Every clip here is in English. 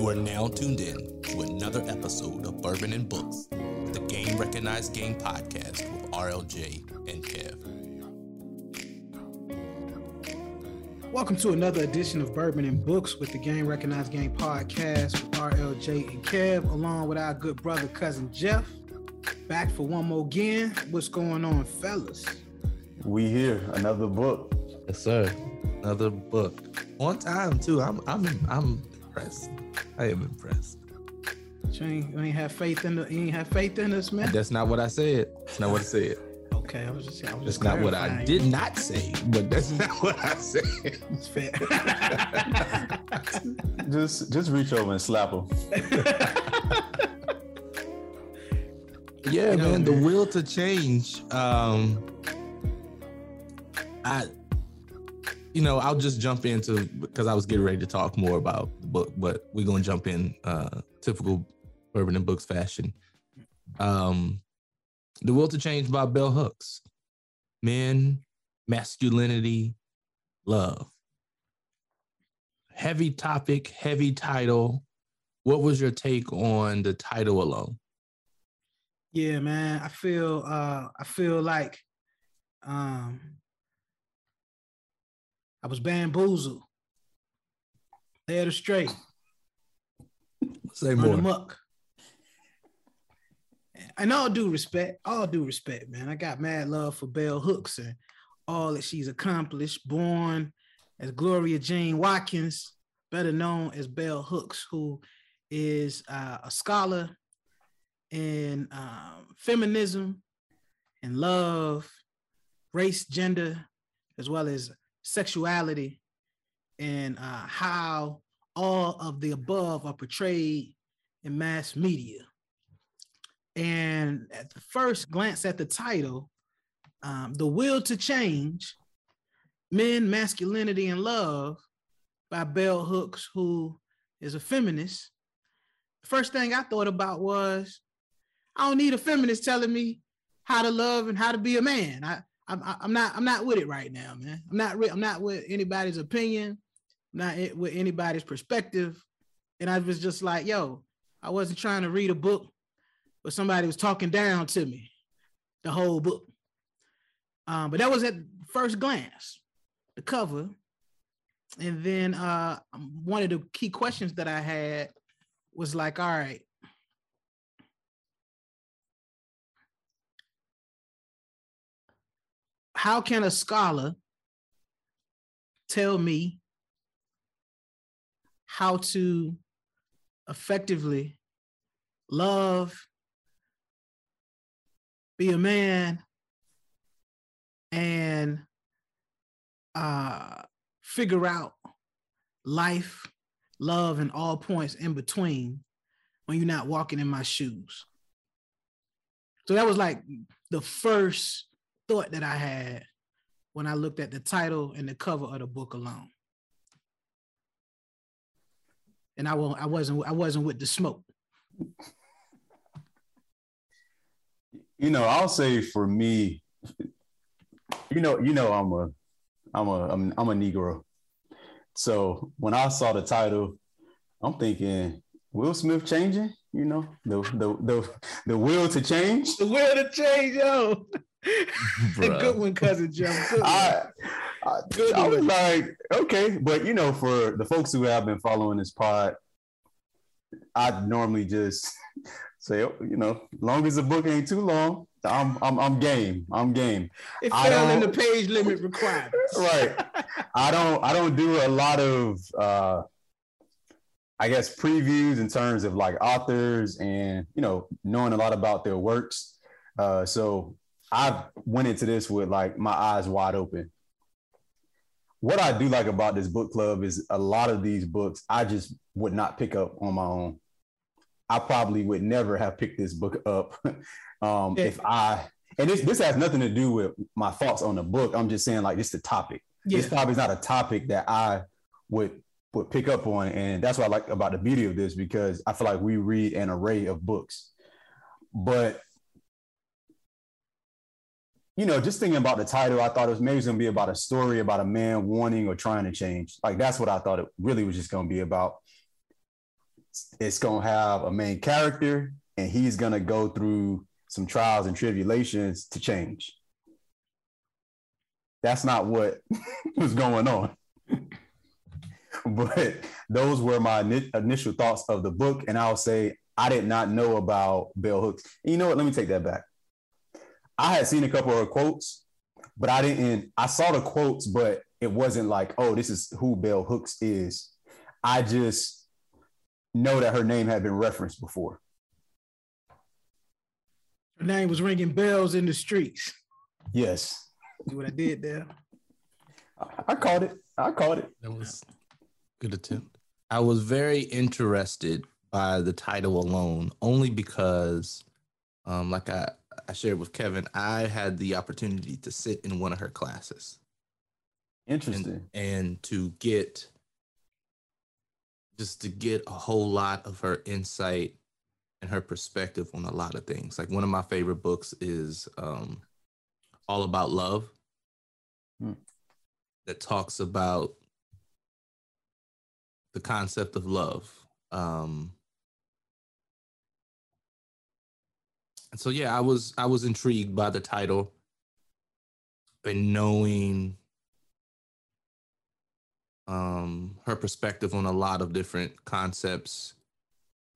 You are now tuned in to another episode of Bourbon and Books, the Game Recognized Game podcast with RLJ and Kev. Welcome to another edition of Bourbon and Books with the Game Recognized Game podcast with RLJ and Kev, along with our good brother, cousin Jeff. Back for one more again. What's going on, fellas? We here, another book. Yes, sir. Another book. On time too. I'm I'm I'm impressed. I am impressed. You ain't, you ain't have faith in the, you ain't have faith in us, man. That's not what I said. That's not what I said. Okay, I was just, I was That's just not what I did not say, but that's not what I said. It's fair. Just just reach over and slap him. Yeah, You know, man, the will to change. Um I you know, I'll just jump into because I was getting ready to talk more about the book, but we're gonna jump in uh typical Bourbon and books fashion. Um The Will to Change by Bell Hooks. Men, masculinity, love. Heavy topic, heavy title. What was your take on the title alone? Yeah, man. I feel uh I feel like um I was bamboozled. They had Led astray. Say more. amok. And all due respect, all due respect, man. I got mad love for Bell Hooks and all that she's accomplished. Born as Gloria Jane Watkins, better known as Bell Hooks, who is uh, a scholar in um, feminism and love, race, gender, as well as sexuality, and uh, how all of the above are portrayed in mass media. And at the first glance at the title, um, The Will to Change Men, Masculinity, and Love by Bell Hooks, who is a feminist. First thing I thought about was I don't need a feminist telling me how to love and how to be a man. I, I'm, I'm not I'm not with it right now, man. I'm not re- I'm not with anybody's opinion not it- with anybody's perspective. And I was just like, yo, I wasn't trying to read a book, but somebody was talking down to me the whole book. Um, but that was at first glance, the cover. And then uh, one of the key questions that I had was like, all right, how can a scholar tell me how to effectively love, be a man, and uh, figure out life, love, and all points in between when you're not walking in my shoes. So that was like the first thought that I had when I looked at the title and the cover of the book alone. And I won't, I wasn't I wasn't with the smoke. You know, I'll say for me, you know, you know, I'm a, I'm a, I'm, I'm a Negro. So when I saw the title, I'm thinking Will Smith changing. You know, the the the the will to change. The will to change, yo. Good one, cousin Joe. Good one. I, I, Good I was like, okay, but you know, for the folks who have been following this pod, I normally just say, oh, you know, long as the book ain't too long, I'm I'm I'm game. I'm game. it fell in the page limit requirements. Right. I don't I don't do a lot of uh I guess previews in terms of like authors and you know knowing a lot about their works. Uh so I went into this with like my eyes wide open. What I do like about this book club is a lot of these books I just would not pick up on my own. I probably would never have picked this book up um, Yeah. if I. And this this has nothing to do with my thoughts on the book. I'm just saying like it's the topic. Yeah. This topic is not a topic that I would would pick up on, and that's what I like about the beauty of this because I feel like we read an array of books, but you know, just thinking about the title, I thought it was maybe going to be about a story about a man wanting or trying to change. Like that's what I thought it really was just going to be about. it's gonna have a main character, and he's gonna go through some trials and tribulations to change. That's not what was going on. but those were my initial thoughts of the book. And I'll say I did not know about Bell Hooks. You know what? Let me take that back. I had seen a couple of quotes, but I didn't. I saw the quotes, but it wasn't like, oh, this is who Bell Hooks is. I just know that her name had been referenced before. Her name was ringing bells in the streets. Yes. See what I did there? I, I caught it. I caught it. That was good attempt. I was very interested by the title alone, only because, um, like I, I shared with Kevin, I had the opportunity to sit in one of her classes. Interesting. And, and to get just to get a whole lot of her insight and her perspective on a lot of things. Like one of my favorite books is um, All About Love, hmm. that talks about the concept of love. Um, so yeah, I was I was intrigued by the title and knowing um, her perspective on a lot of different concepts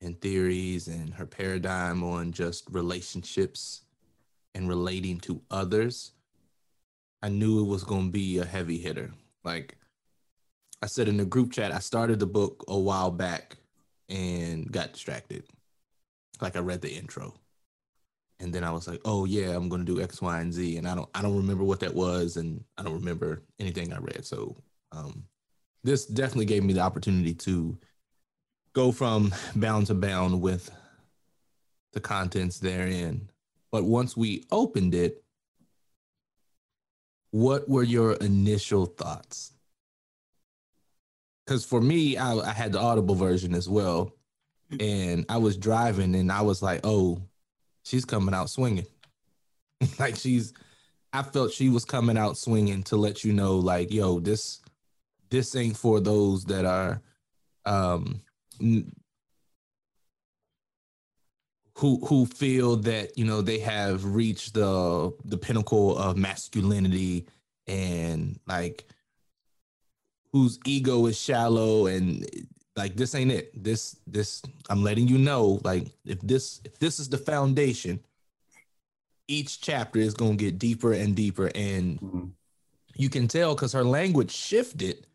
and theories and her paradigm on just relationships and relating to others. I knew it was going to be a heavy hitter. Like I said in the group chat, I started the book a while back and got distracted. Like I read the intro. And then I was like, "Oh yeah, I'm going to do X, Y, and Z." And I don't I don't remember what that was and I don't remember anything I read. So, um this definitely gave me the opportunity to go from bound to bound with the contents therein. But once we opened it, what were your initial thoughts? because for me, I, I had the audible version as well, and I was driving and I was like, oh, she's coming out swinging, like she's. I felt she was coming out swinging to let you know, like, yo, this this ain't for those that are um who who feel that you know they have reached the the pinnacle of masculinity and like whose ego is shallow and like this ain't it. This this I'm letting you know like if this if this is the foundation, each chapter is going to get deeper and deeper and mm-hmm. you can tell cuz her language shifted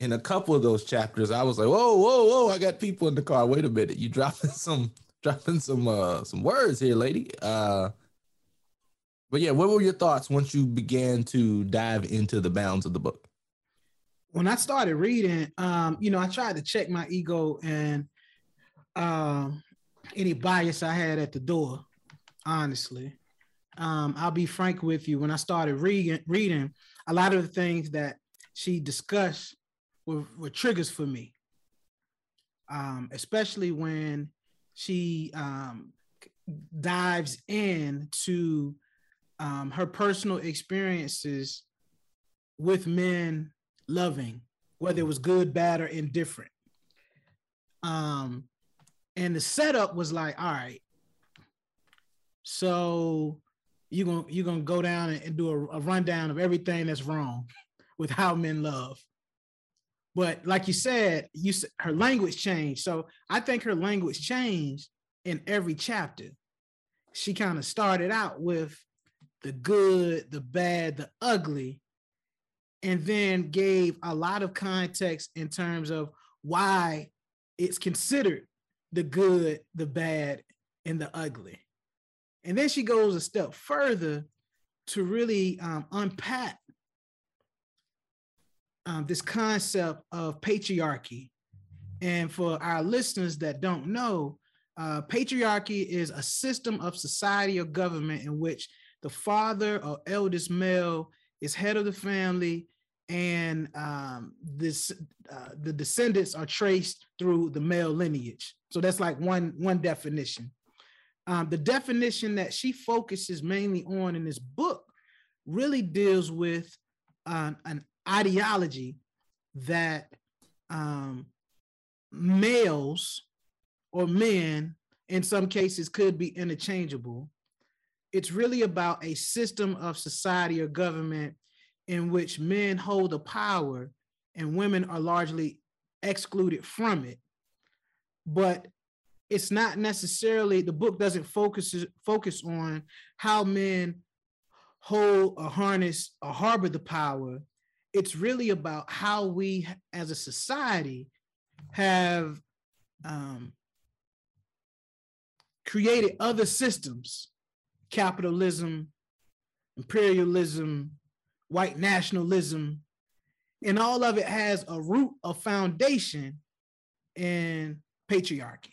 in a couple of those chapters. I was like, "Whoa, whoa, whoa, I got people in the car. Wait a minute. You dropping some dropping some uh some words here, lady." Uh but yeah, what were your thoughts once you began to dive into the bounds of the book? When I started reading, um, you know, I tried to check my ego and um, any bias I had at the door. Honestly, um, I'll be frank with you. When I started reading, reading, a lot of the things that she discussed were, were triggers for me. Um, especially when she um, dives into um, her personal experiences with men loving, whether it was good, bad, or indifferent. Um, and the setup was like, all right, so you're gonna you're gonna go down and, and do a, a rundown of everything that's wrong with how men love. But like you said, you her language changed. So I think her language changed in every chapter. She kind of started out with the good, the bad, the ugly, and then gave a lot of context in terms of why it's considered the good, the bad, and the ugly. And then she goes a step further to really um, unpack um, this concept of patriarchy. And for our listeners that don't know, uh, patriarchy is a system of society or government in which the father or eldest male is head of the family and um, this uh, the descendants are traced through the male lineage. So that's like one one definition. Um, the definition that she focuses mainly on in this book really deals with um, an ideology that um, males or men in some cases could be interchangeable. It's really about a system of society or government in which men hold the power and women are largely excluded from it. But it's not necessarily the book doesn't focus focus on how men hold or harness or harbor the power. It's really about how we as a society have um, created other systems capitalism, imperialism, white nationalism, and all of it has a root, a foundation in patriarchy.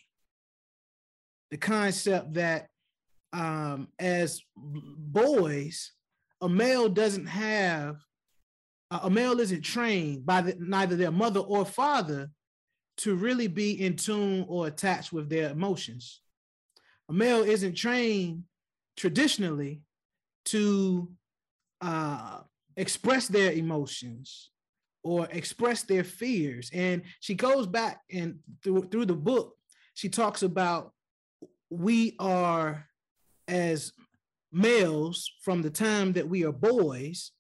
The concept that um, as boys, a male doesn't have, a male isn't trained by the, neither their mother or father to really be in tune or attached with their emotions. A male isn't trained traditionally to uh, express their emotions or express their fears. And she goes back and through, through the book, she talks about we are as males from the time that we are boys,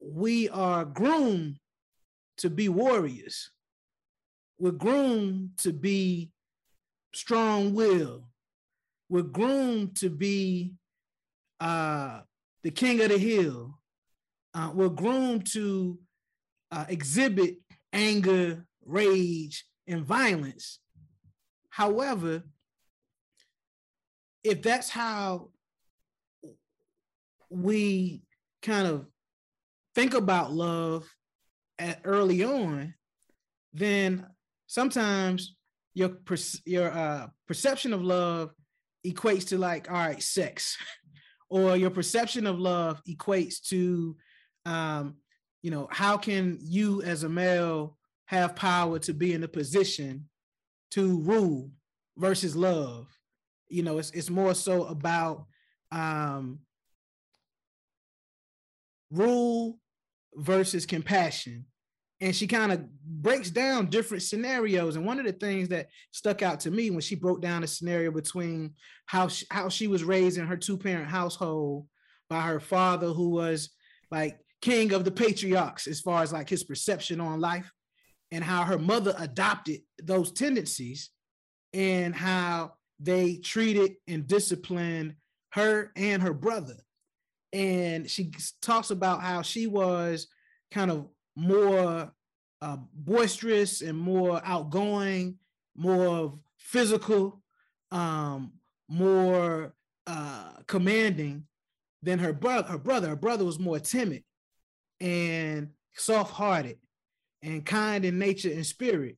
we are groomed to be warriors. We're groomed to be strong will. We're groomed to be uh, the king of the hill. Uh, we're groomed to uh, exhibit anger, rage, and violence. However, if that's how we kind of think about love at early on, then sometimes your your uh, perception of love equates to like all right sex or your perception of love equates to um, you know how can you as a male have power to be in a position to rule versus love? You know it's, it's more so about um, rule versus compassion. And she kind of breaks down different scenarios. And one of the things that stuck out to me when she broke down a scenario between how she, how she was raised in her two parent household by her father who was like king of the patriarchs as far as like his perception on life and how her mother adopted those tendencies and how they treated and disciplined her and her brother and she talks about how she was kind of more uh, boisterous and more outgoing, more physical, um, more uh, commanding than her brother. Her brother, her brother was more timid and soft-hearted and kind in nature and spirit,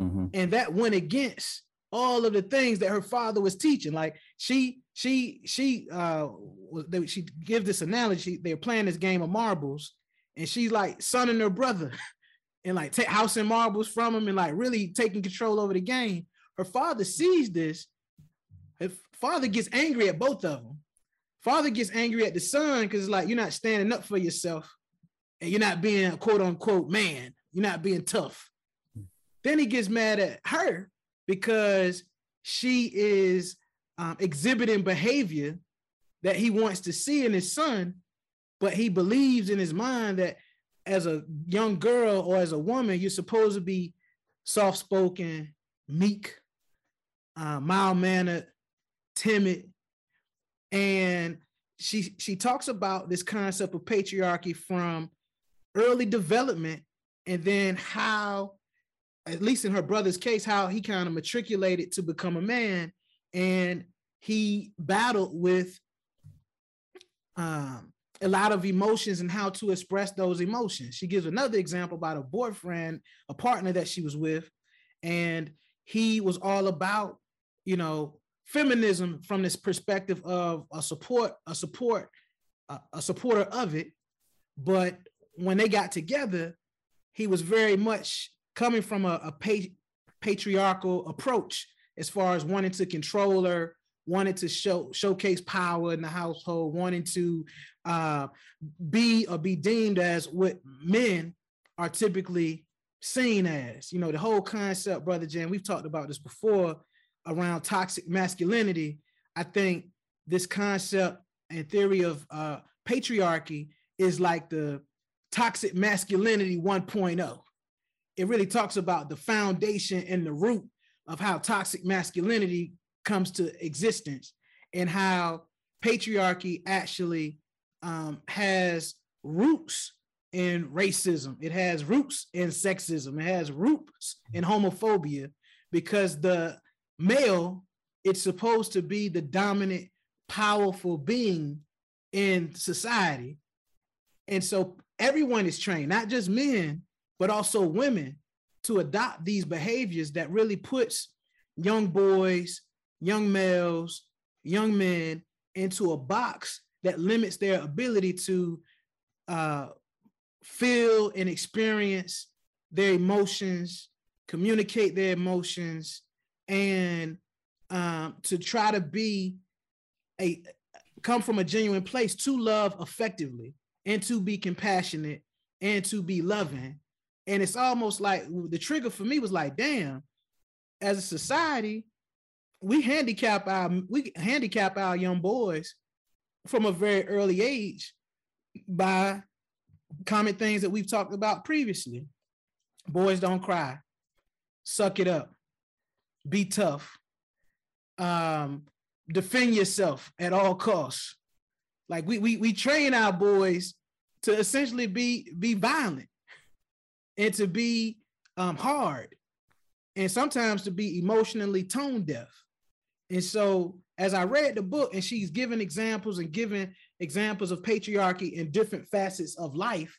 mm-hmm. and that went against all of the things that her father was teaching. Like she, she, she, uh, she give this analogy. They're playing this game of marbles, and she's like sonning her brother and like take house and marbles from him and like really taking control over the game. Her father sees this. Her father gets angry at both of them. Father gets angry at the son because it's like you're not standing up for yourself and you're not being a quote unquote man. You're not being tough. Then he gets mad at her because she is um, exhibiting behavior that he wants to see in his son but he believes in his mind that as a young girl or as a woman, you're supposed to be soft spoken, meek, uh, mild mannered, timid. And she she talks about this concept of patriarchy from early development and then how at least in her brother's case how he kind of matriculated to become a man and he battled with um, a lot of emotions and how to express those emotions. She gives another example about a boyfriend, a partner that she was with, and he was all about, you know, feminism from this perspective of a support, a support, a, a supporter of it. But when they got together, he was very much coming from a, a pa- patriarchal approach as far as wanting to control her, wanted to show showcase power in the household, wanting to uh, be or be deemed as what men are typically seen as. You know, the whole concept, brother Jim. We've talked about this before around toxic masculinity, I think this concept and theory of uh, patriarchy is like the toxic masculinity 1.0. It really talks about the foundation and the root of how toxic masculinity comes to existence and how patriarchy actually um, has roots in racism. It has roots in sexism. It has roots in homophobia because the male, it's supposed to be the dominant, powerful being in society. And so everyone is trained, not just men, but also women, to adopt these behaviors that really puts young boys, young males, young men into a box that limits their ability to uh, feel and experience their emotions, communicate their emotions, and um, to try to be a come from a genuine place to love effectively and to be compassionate and to be loving. And it's almost like the trigger for me was like, damn, as a society, we handicap our we handicap our young boys from a very early age by common things that we've talked about previously. Boys don't cry, suck it up, be tough, um, defend yourself at all costs. Like we we we train our boys to essentially be be violent and to be um, hard and sometimes to be emotionally tone deaf. And so as I read the book and she's giving examples and giving examples of patriarchy in different facets of life,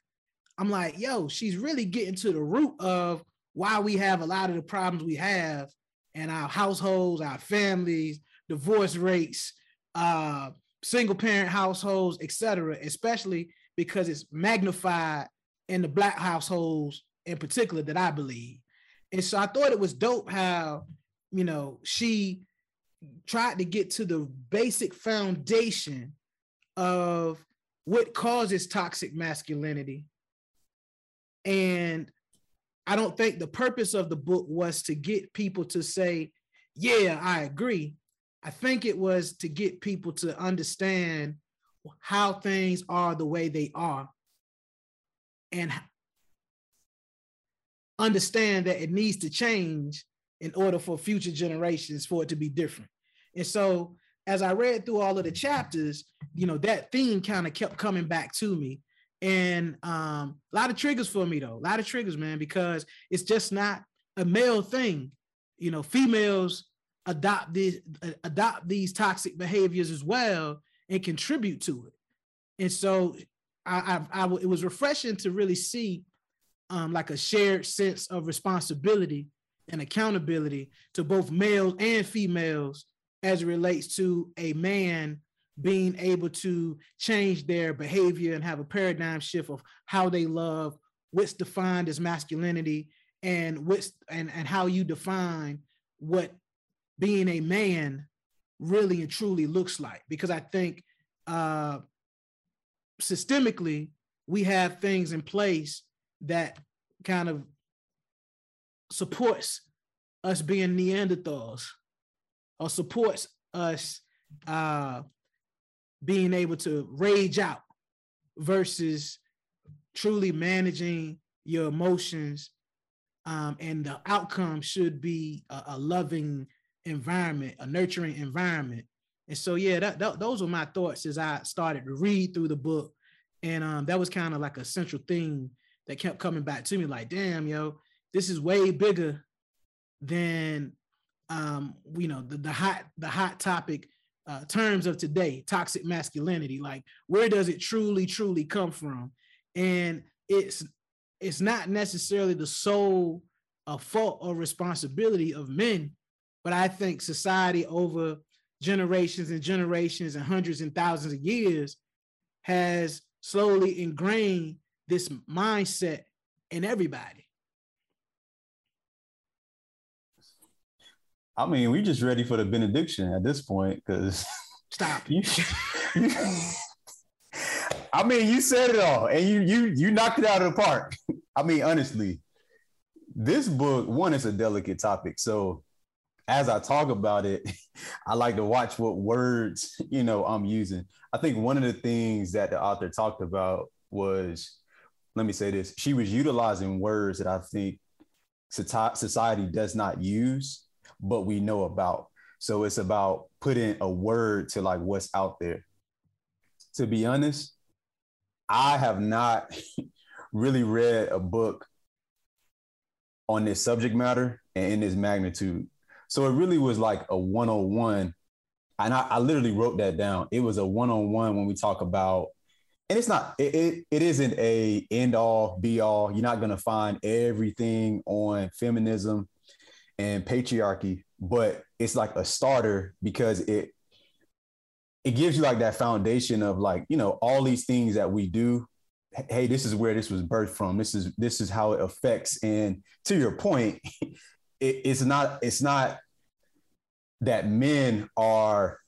I'm like, yo, she's really getting to the root of why we have a lot of the problems we have in our households, our families, divorce rates, uh, single parent households, etc. especially because it's magnified in the black households in particular that I believe. And so I thought it was dope how, you know, she tried to get to the basic foundation of what causes toxic masculinity. And I don't think the purpose of the book was to get people to say, yeah, I agree. I think it was to get people to understand how things are the way they are and understand that it needs to change in order for future generations for it to be different. And so as I read through all of the chapters, you know, that theme kind of kept coming back to me. And um, a lot of triggers for me though, a lot of triggers, man, because it's just not a male thing. You know, females adopt these adopt these toxic behaviors as well and contribute to it. And so I, I, I it was refreshing to really see um, like a shared sense of responsibility and accountability to both males and females as it relates to a man being able to change their behavior and have a paradigm shift of how they love, what's defined as masculinity, and what's and, and how you define what being a man really and truly looks like. Because I think uh, systemically, we have things in place that kind of supports us being Neanderthals or supports us uh, being able to rage out versus truly managing your emotions um, and the outcome should be a, a, loving environment a nurturing environment and so yeah that, that, those were my thoughts as i started to read through the book and um, that was kind of like a central thing that kept coming back to me like damn yo this is way bigger than um, you know, the, the hot the hot topic uh, terms of today, toxic masculinity. Like, where does it truly, truly come from? And it's it's not necessarily the sole uh, fault or responsibility of men, but I think society over generations and generations and hundreds and thousands of years has slowly ingrained this mindset in everybody. I mean, we just ready for the benediction at this point because stop. you, you, I mean, you said it all, and you you you knocked it out of the park. I mean, honestly, this book one is a delicate topic, so as I talk about it, I like to watch what words, you know, I'm using. I think one of the things that the author talked about was, let me say this, she was utilizing words that I think society does not use, but we know about. So it's about putting a word to like what's out there. To be honest, I have not really read a book on this subject matter and in this magnitude. So it really was like a 101. And I, I literally wrote that down. It was a one-on-one when we talk about, and it's not, it, it, it isn't a end all be all. You're not gonna find everything on feminism and patriarchy, but it's like a starter because it it gives you like that foundation of like, you know, all these things that we do hey this is where this was birthed from this is this is how it affects and to your point it, it's not it's not that men are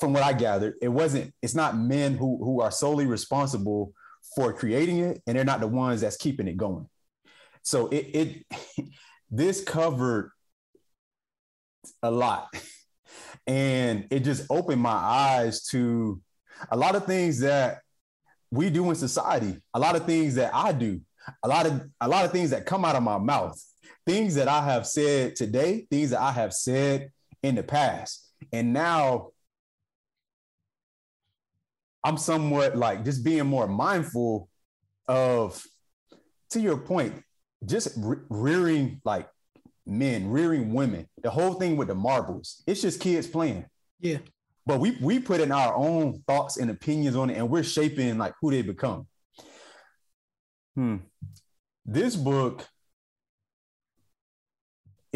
from what i gathered it wasn't it's not men who who are solely responsible for creating it and they're not the ones that's keeping it going so it it this covered a lot and it just opened my eyes to a lot of things that we do in society. A lot of things that I do, a lot of a lot of things that come out of my mouth, things that I have said today, things that I have said in the past, and now I'm somewhat like just being more mindful of, to your point, just re- rearing like men, rearing women. The whole thing with the marbles, it's just kids playing. Yeah but we we put in our own thoughts and opinions on it and we're shaping like who they become hmm this book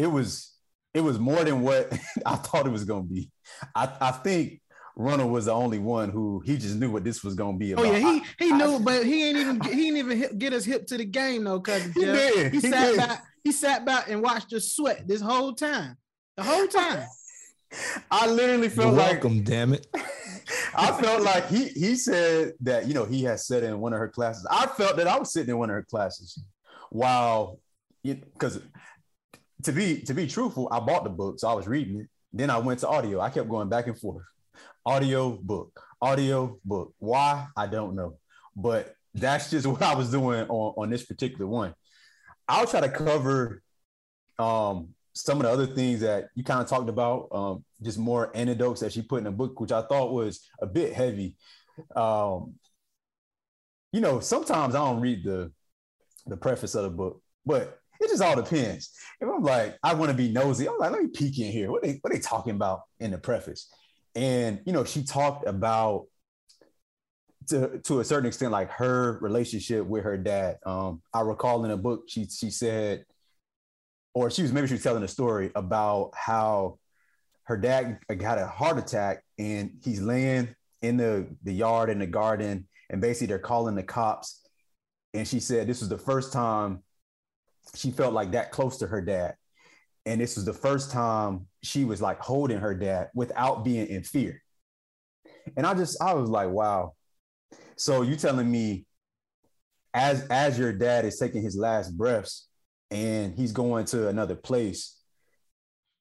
it was it was more than what i thought it was going to be i i think Runner was the only one who he just knew what this was gonna be about. Oh yeah, he he I, knew, I, but he ain't even he ain't even hit, get us hip to the game though, cause he, did, he, he sat did. back he sat back and watched us sweat this whole time, the whole time. I literally felt You're like welcome, damn it. I felt like he he said that you know he had said in one of her classes. I felt that I was sitting in one of her classes while because to be to be truthful, I bought the book, so I was reading it. Then I went to audio. I kept going back and forth. Audio book, audio book. Why? I don't know. But that's just what I was doing on, on this particular one. I'll try to cover um some of the other things that you kind of talked about, um, just more anecdotes that she put in the book, which I thought was a bit heavy. Um, you know, sometimes I don't read the the preface of the book, but it just all depends. If I'm like, I want to be nosy, I'm like, let me peek in here. What they what they talking about in the preface? And you know, she talked about to to a certain extent, like her relationship with her dad. Um, I recall in a book, she she said or she was maybe she was telling a story about how her dad got a heart attack and he's laying in the, the yard in the garden and basically they're calling the cops and she said this was the first time she felt like that close to her dad. And this was the first time she was like holding her dad without being in fear. And i just i was like wow. So you telling me as as your dad is taking his last breaths and he's going to another place,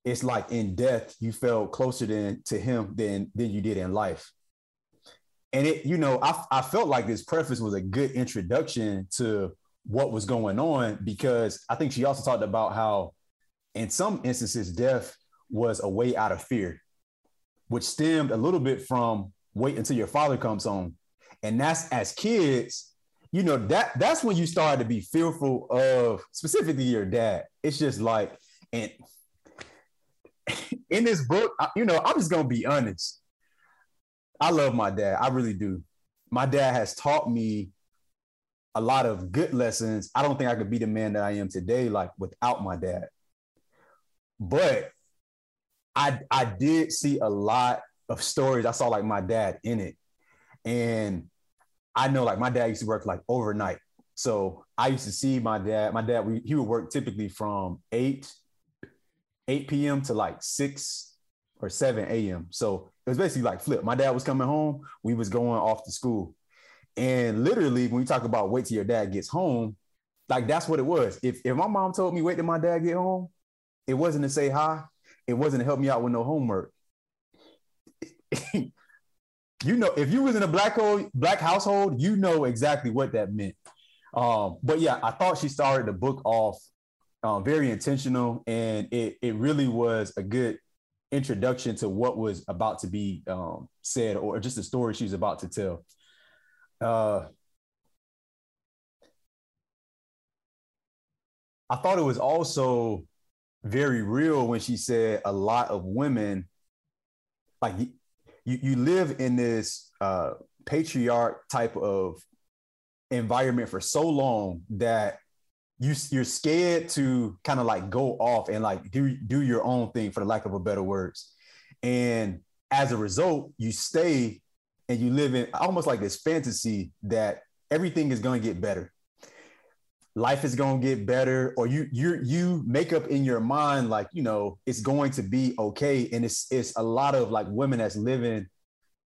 it's like in death, you felt closer than to him than than you did in life. And it, you know, I, I felt like this preface was a good introduction to what was going on because I think she also talked about how, in some instances, death was a way out of fear, which stemmed a little bit from wait until your father comes home. And that's as kids, you know that that's when you start to be fearful of specifically your dad. It's just like and in this book, you know, I'm just gonna be honest. I love my dad. I really do. My dad has taught me a lot of good lessons. I don't think I could be the man that I am today, like without my dad. But I I did see a lot of stories. I saw like my dad in it. And I know like my dad used to work like overnight. So I used to see my dad, my dad, we, he would work typically from 8, 8 p.m. to like 6 or 7 a.m. So it was basically like flip. My dad was coming home, we was going off to school. And literally, when we talk about wait till your dad gets home, like that's what it was. If if my mom told me wait till my dad get home, It wasn't to say hi. It wasn't to help me out with no homework. you know, if you was in a black hole, black household, you know exactly what that meant. Um, but yeah, I thought she started the book off um, very intentional, and it it really was a good introduction to what was about to be um, said, or just the story she was about to tell. Uh, I thought it was also very real when she said a lot of women, like you, you live in this uh, patriarch type of environment for so long that you you're scared to kind of like go off and like do do your own thing for the lack of a better words. And as a result you stay and you live in almost like this fantasy that everything is going to get better. Life is going to get better or you you you make up in your mind like you know it's going to be okay. And it's it's a lot of like women that's living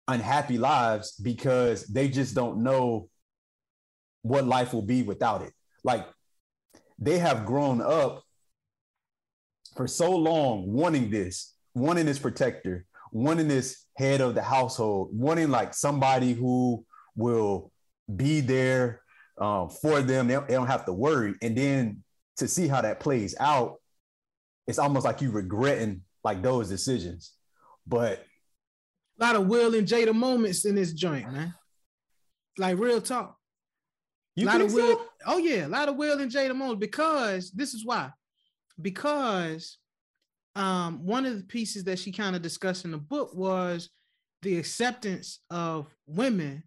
unhappy lives because they just don't know what life will be without it. Like they have grown up for so long wanting this wanting this protector wanting this head of the household wanting like somebody who will be there um, for them. They don't, they don't have to worry. And then to see how that plays out, it's almost like you regretting like those decisions. But a lot of Will and Jada moments in this joint, man. Like real talk. You a lot of Will. so? Oh yeah, a lot of Will and Jada moments because this is why. Because um, one of the pieces that she kind of discussed in the book was the acceptance of women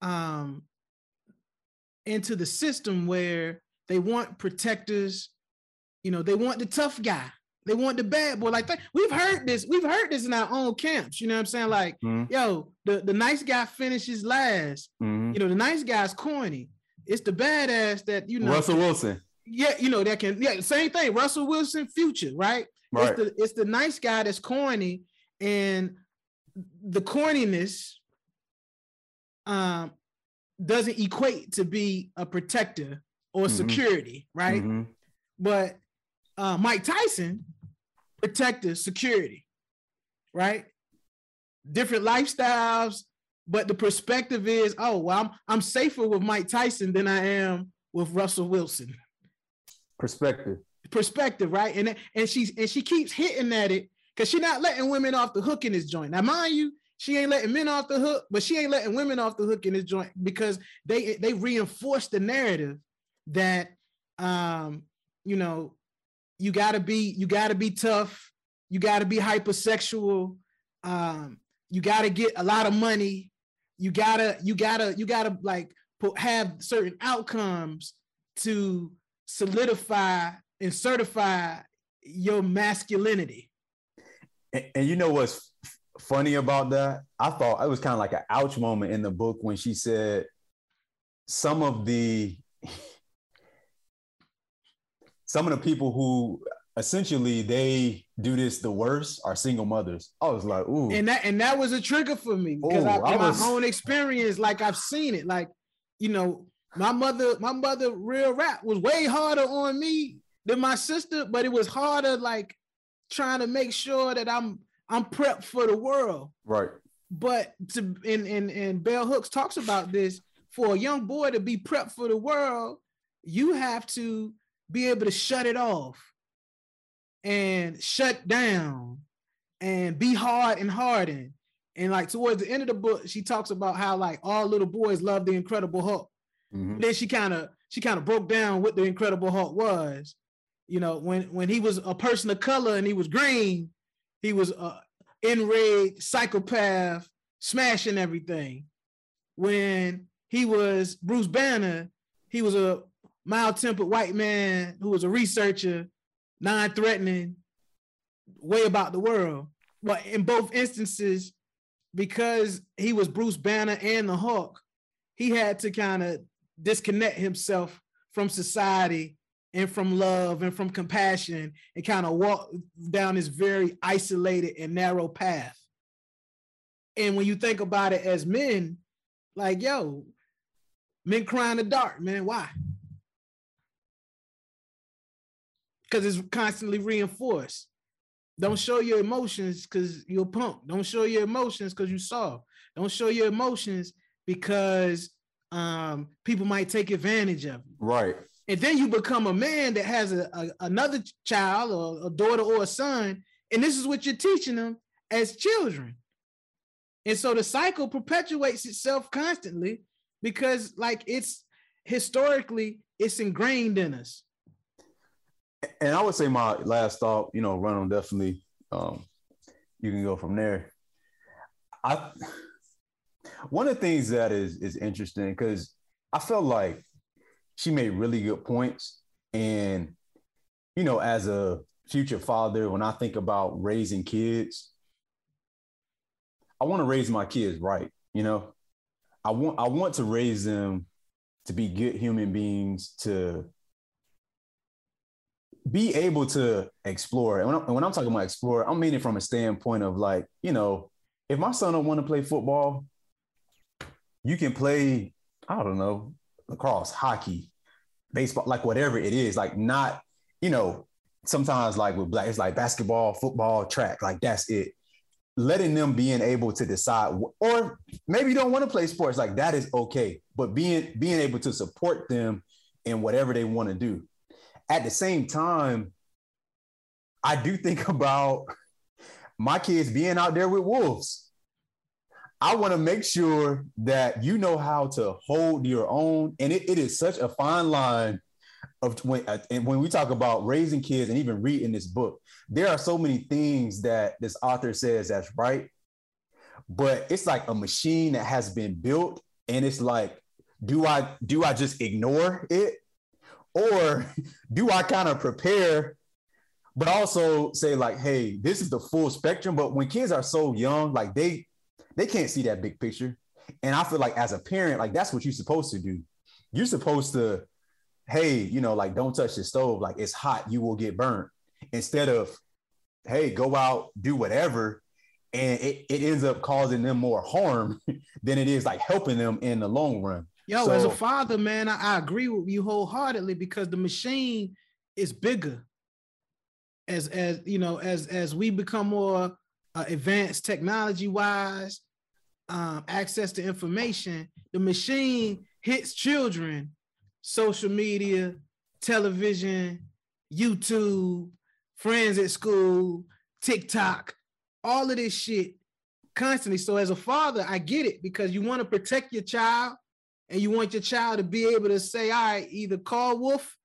um, into the system where they want protectors, you know, they want the tough guy. They want the bad boy. Like. We've heard this. We've heard this in our own camps. You know what I'm saying? Like, Mhm. yo, the, the nice guy finishes last. Mhm. You know, the nice guy's corny. It's the badass that you know. Russell Wilson. Yeah, you know that can. Yeah, same thing. Russell Wilson, future, right? Right. It's the it's the nice guy that's corny, and the corniness um doesn't equate to be a protector or Mhm. security, right? Mhm. But uh, Mike Tyson, protector, security, right? Different lifestyles, but the perspective is, oh, well, I'm I'm safer with Mike Tyson than I am with Russell Wilson Perspective. perspective, right? And and she's and she keeps hitting at it because she's not letting women off the hook in this joint. Now, mind you, she ain't letting men off the hook, but she ain't letting women off the hook in this joint because they they reinforce the narrative that um you know you gotta be you gotta be tough, you gotta be hypersexual, um you gotta get a lot of money, you gotta you gotta you gotta like have certain outcomes to solidify and certify your masculinity. And, and you know what's f- funny about that? I thought it was kind of like an ouch moment in the book when she said some of the some of the people who essentially they do this the worst are single mothers. I was like, ooh, And that and that was a trigger for me because I, I was- my own experience, like I've seen it. Like, you know, my mother, my mother real rap was way harder on me than my sister, but it was harder like trying to make sure that I'm I'm prepped for the world. right. But to and and and Bell Hooks talks about this for a young boy to be prepped for the world, you have to be able to shut it off and shut down and be hard and hardened. And like towards the end of the book, she talks about how like all little boys love the Incredible Hulk. Mhm. Then she kind of she kind of broke down what the Incredible Hulk was. You know, when when he was a person of color and he was green, he was a enraged psychopath, smashing everything. When he was Bruce Banner, he was a mild-tempered white man who was a researcher, non-threatening, way about the world. But in both instances, because he was Bruce Banner and the Hulk, he had to kind of disconnect himself from society and from love and from compassion and kind of walk down this very isolated and narrow path. And when you think about it as men, like, yo, men cry in the dark, man. Why? because it's constantly reinforced. Don't show your emotions because you're punk. Don't show your emotions because you soft. Don't show your emotions because um, people might take advantage of you. Right. And then you become a man that has a, a another child or a daughter or a son, and this is what you're teaching them as children. And so the cycle perpetuates itself constantly because, like, it's historically it's ingrained in us. And I would say my last thought, you know, run on definitely. Um, you can go from there. I one of the things that is is interesting because I felt like she made really good points, and you know, as a future father, when I think about raising kids, I want to raise my kids right. You know, I want I want to raise them to be good human beings to be able to explore. And when, I'm, when I'm talking about explore, I'm meaning from a standpoint of like, you know, if my son don't want to play football, you can play, I don't know, lacrosse, hockey, baseball, like whatever it is, like not, you know, sometimes like with black, it's like basketball, football, track, like that's it. Letting them being able to decide, or maybe you don't want to play sports, like that is okay. But being being able to support them in whatever they want to do. At the same time, I do think about my kids being out there with wolves. I want to make sure that you know how to hold your own. And it, it is such a fine line of when, uh, and when we talk about raising kids and even reading this book, there are so many things that this author says that's right. But it's like a machine that has been built. And it's like, do I do I just ignore it? Or do I kind of prepare but also say like, hey, this is the full spectrum. But when kids are so young, like they they can't see that big picture. And I feel like as a parent, like that's what you're supposed to do. You're supposed to, hey, you know, like don't touch the stove, like it's hot, you will get burnt. Instead of, hey, go out, do whatever. And it, it ends up causing them more harm than it is like helping them in the long run. Yo, so, as a father, man, I, I agree with you wholeheartedly because the machine is bigger. As as you know, as as we become more uh, advanced technology wise, um, access to information, the machine hits children, social media, television, YouTube, friends at school, TikTok, all of this shit constantly. So as a father, I get it because you want to protect your child and you want your child to be able to say, all right, either call wolf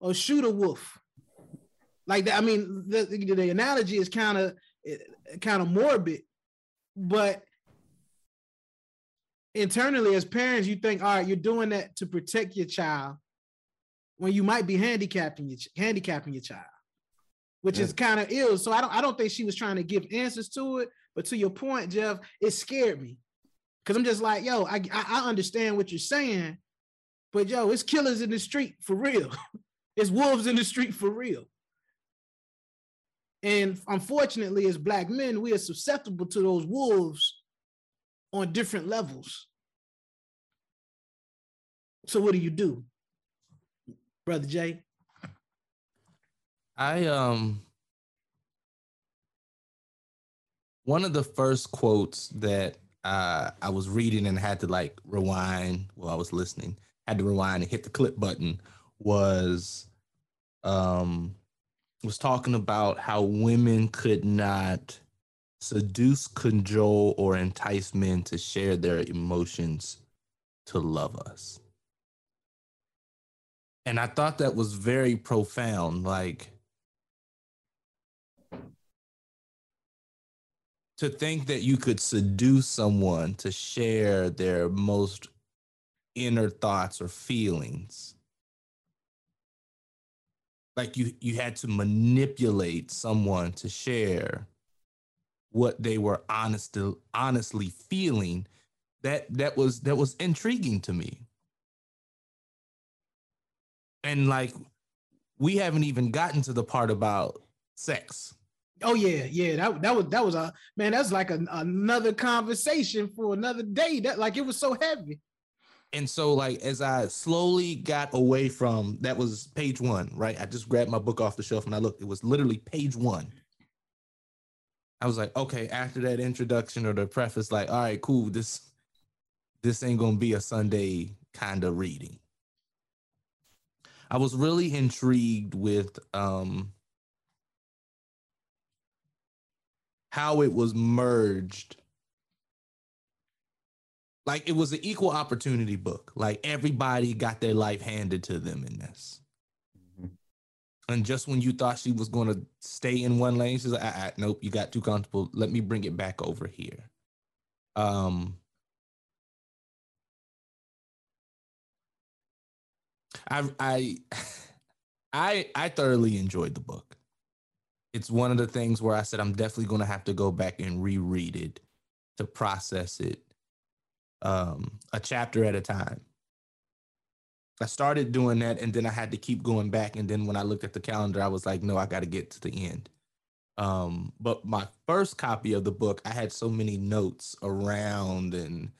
or shoot a wolf. Like that. I mean, the, the analogy is kind of kind of morbid, but internally as parents, you think, all right, you're doing that to protect your child when you might be handicapping your handicapping your child, which yeah. is kind of ill. So I don't I don't think she was trying to give answers to it. But to your point, Jeff, it scared me because I'm just like, yo, I I understand what you're saying, but yo, it's killers in the street for real. it's wolves in the street for real. And unfortunately, as black men, we are susceptible to those wolves on different levels. So what do you do, brother Jay? I um one of the first quotes that uh, I was reading and had to like rewind while I was listening, had to rewind and hit the clip button was um was talking about how women could not seduce, cajole, or entice men to share their emotions to love us. And I thought that was very profound. Like, to think that you could seduce someone to share their most inner thoughts or feelings like you you had to manipulate someone to share what they were honest honestly feeling. That that was that was intriguing to me. And like we haven't even gotten to the part about sex. Oh yeah yeah that, that was that was a man that's like a, another conversation for another day. That like it was so heavy and so like as I slowly got away from that was page one, right? I just grabbed my book off the shelf and I looked, it was literally page one. I was like, okay, after that introduction or the preface, like, all right, cool, this this ain't gonna be a Sunday kind of reading. I was really intrigued with um how it was merged like it was an equal opportunity book. Like everybody got their life handed to them in this. Mm-hmm. And just when you thought she was going to stay in one lane, she's like, ah, ah, "Nope, you got too comfortable. Let me bring it back over here." Um, I I I I thoroughly enjoyed the book. It's one of the things where I said I'm definitely going to have to go back and reread it to process it um, a chapter at a time. I started doing that and then I had to keep going back. And then when I looked at the calendar, I was like, no, I got to get to the end. Um, but my first copy of the book, I had so many notes around and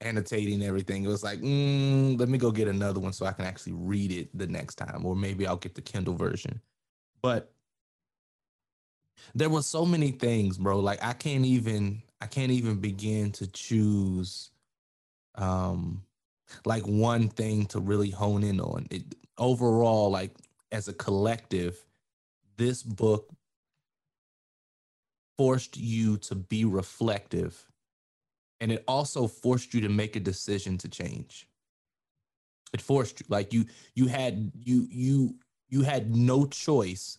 annotating everything. It was like, mm, let me go get another one so I can actually read it the next time, or maybe I'll get the Kindle version. But there were so many things, bro. Like I can't even, I can't even begin to choose um like one thing to really hone in on. It overall, like as a collective, this book forced you to be reflective and it also forced you to make a decision to change it forced you like you you had you you you had no choice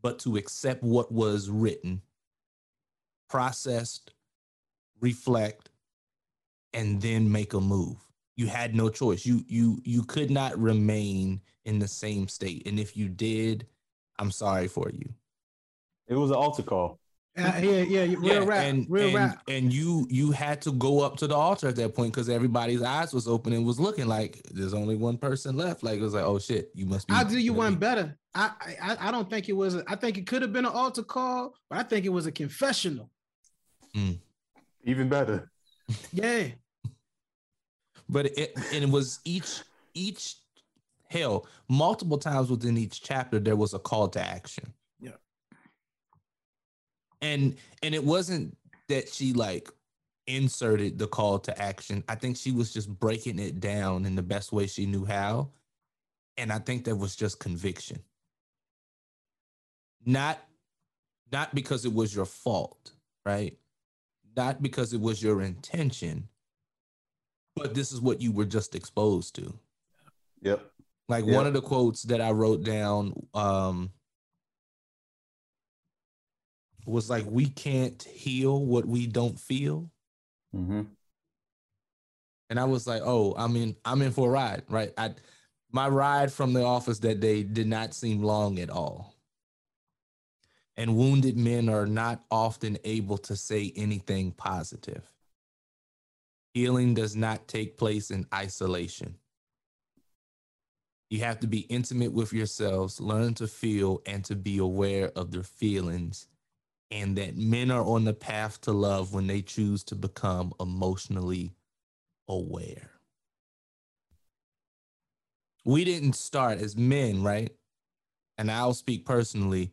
but to accept what was written processed reflect and then make a move. You had no choice. You you you could not remain in the same state. And if you did, I'm sorry for you. It was an altar call. Uh, yeah, yeah, real yeah, rap, and, real and, rap. And you you had to go up to the altar at that point because everybody's eyes was open and was looking like there's only one person left. Like it was like, oh shit, you must be. I'll do you one be. better. I, I I don't think it was. A, I think it could have been an altar call, but I think it was a confessional. Mm. Even better. Yeah. But it and it was each each hell multiple times within each chapter there was a call to action. Yeah. And and it wasn't that she like inserted the call to action. I think she was just breaking it down in the best way she knew how. And I think that was just conviction. Not not because it was your fault, right? Not because it was your intention, but this is what you were just exposed to. Yep. Like yep. one of the quotes that I wrote down um, was like, "We can't heal what we don't feel." Mm-hmm. And I was like, "Oh, I'm in. I'm in for a ride." Right. I my ride from the office that day did not seem long at all. And wounded men are not often able to say anything positive. Healing does not take place in isolation. You have to be intimate with yourselves, learn to feel and to be aware of their feelings, and that men are on the path to love when they choose to become emotionally aware. We didn't start as men, right? And I'll speak personally.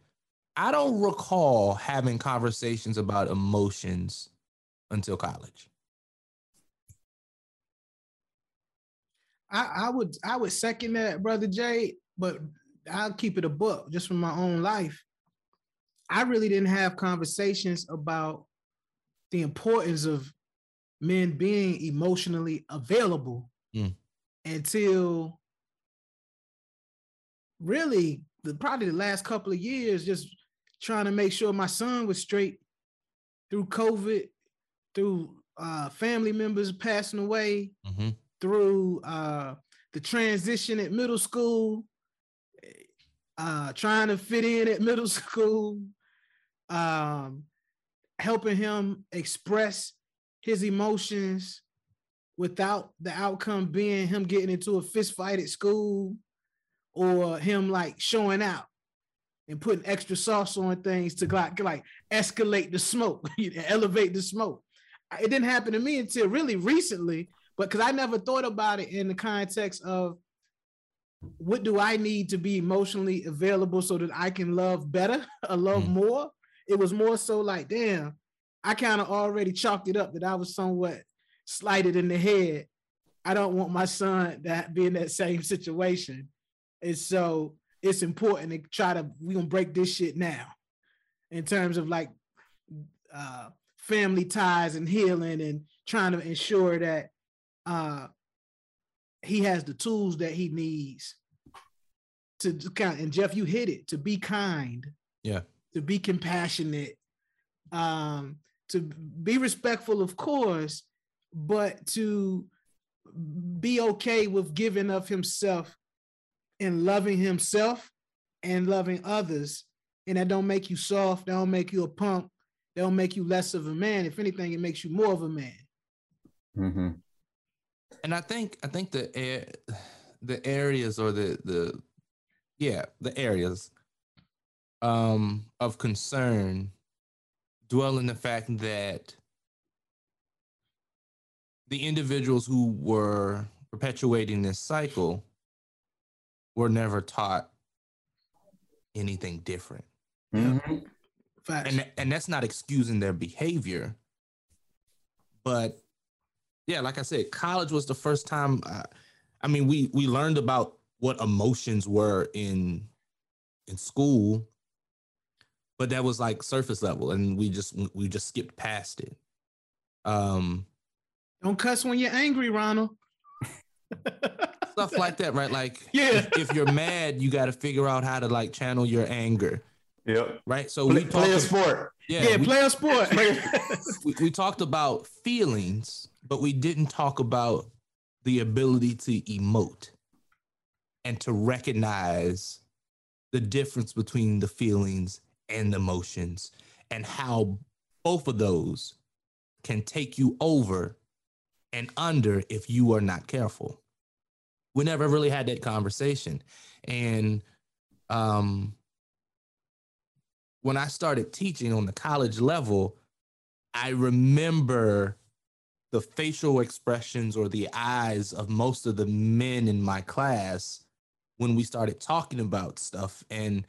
I don't recall having conversations about emotions until college. I, I would I would second that, brother Jay, but I'll keep it a book just from my own life. I really didn't have conversations about the importance of men being emotionally available mm. until really the probably the last couple of years, just trying to make sure my son was straight through COVID, through uh, family members passing away, mm-hmm through uh, the transition at middle school, uh, trying to fit in at middle school, um, helping him express his emotions without the outcome being him getting into a fist fight at school or him like showing out and putting extra sauce on things to like, like escalate the smoke, elevate the smoke. It didn't happen to me until really recently but because I never thought about it in the context of what do I need to be emotionally available so that I can love better or love Mm. more. It was more so like, damn, I kind of already chalked it up that I was somewhat slighted in the head. I don't want my son to be in that same situation. And so it's important to try to, we're gonna break this shit now in terms of like uh family ties and healing and trying to ensure that uh he has the tools that he needs to kind and Jeff, you hit it to be kind, Yeah. to be compassionate, um, to be respectful, of course, but to be okay with giving of himself and loving himself and loving others. And that don't make you soft, that don't make you a punk, that don't make you less of a man. If anything, it makes you more of a man. Mm-hmm. And I think I think the air, the areas or the the yeah the areas um of concern dwell in the fact that the individuals who were perpetuating this cycle were never taught anything different Mm-hmm. And and that's not excusing their behavior but yeah like i said college was the first time I, I mean we we learned about what emotions were in in school but that was like surface level and we just we just skipped past it um don't cuss when you're angry, Ronald. stuff like that right like Yeah. if, if you're mad you got to figure out how to like channel your anger Yep. right so Play, we play a sport. yeah, Yeah, we- play a sport. we, we talked about feelings, but we didn't talk about the ability to emote and to recognize the difference between the feelings and emotions and how both of those can take you over and under if you are not careful. We never really had that conversation. And um when I started teaching on the college level, I remember the facial expressions or the eyes of most of the men in my class when we started talking about stuff. And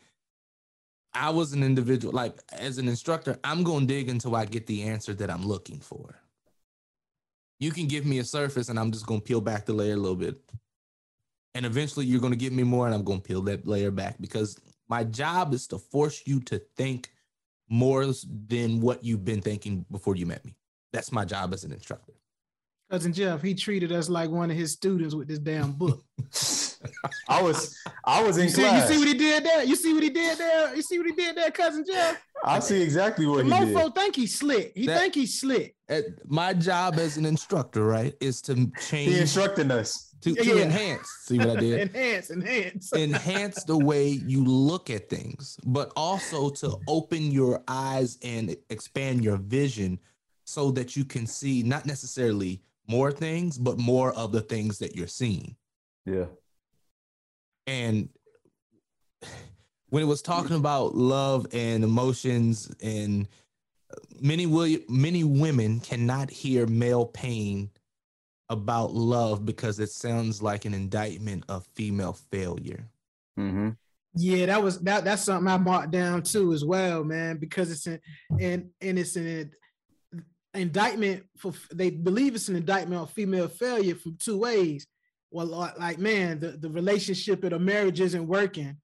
I was an individual, like as an instructor, I'm going to dig until I get the answer that I'm looking for. You can give me a surface and I'm just going to peel back the layer a little bit. And eventually you're going to give me more and I'm going to peel that layer back because my job is to force you to think more than what you've been thinking before you met me. That's my job as an instructor. Cousin Jeff, he treated us like one of his students with this damn book. I was I was in You see, you see what he did there? You see what he did there? You see what he did there, cousin Jeff? I see exactly what The he did. mofo think he's slick. He That- think he's slick. My job as an instructor, right, is to change. He change instructing us. to, to Yeah. enhance. See what I did? enhance, enhance. enhance the way you look at things, but also to open your eyes and expand your vision so that you can see not necessarily more things, but more of the things that you're seeing. Yeah. And when it was talking about love and emotions, and many will, many women cannot hear male pain about love because it sounds like an indictment of female failure. Mm-hmm. Yeah, that was that. That's something I marked down too as well, man. Because it's an and and it's an indictment for they believe it's an indictment of female failure from two ways. Well, like, man, the, the relationship or the marriage isn't working,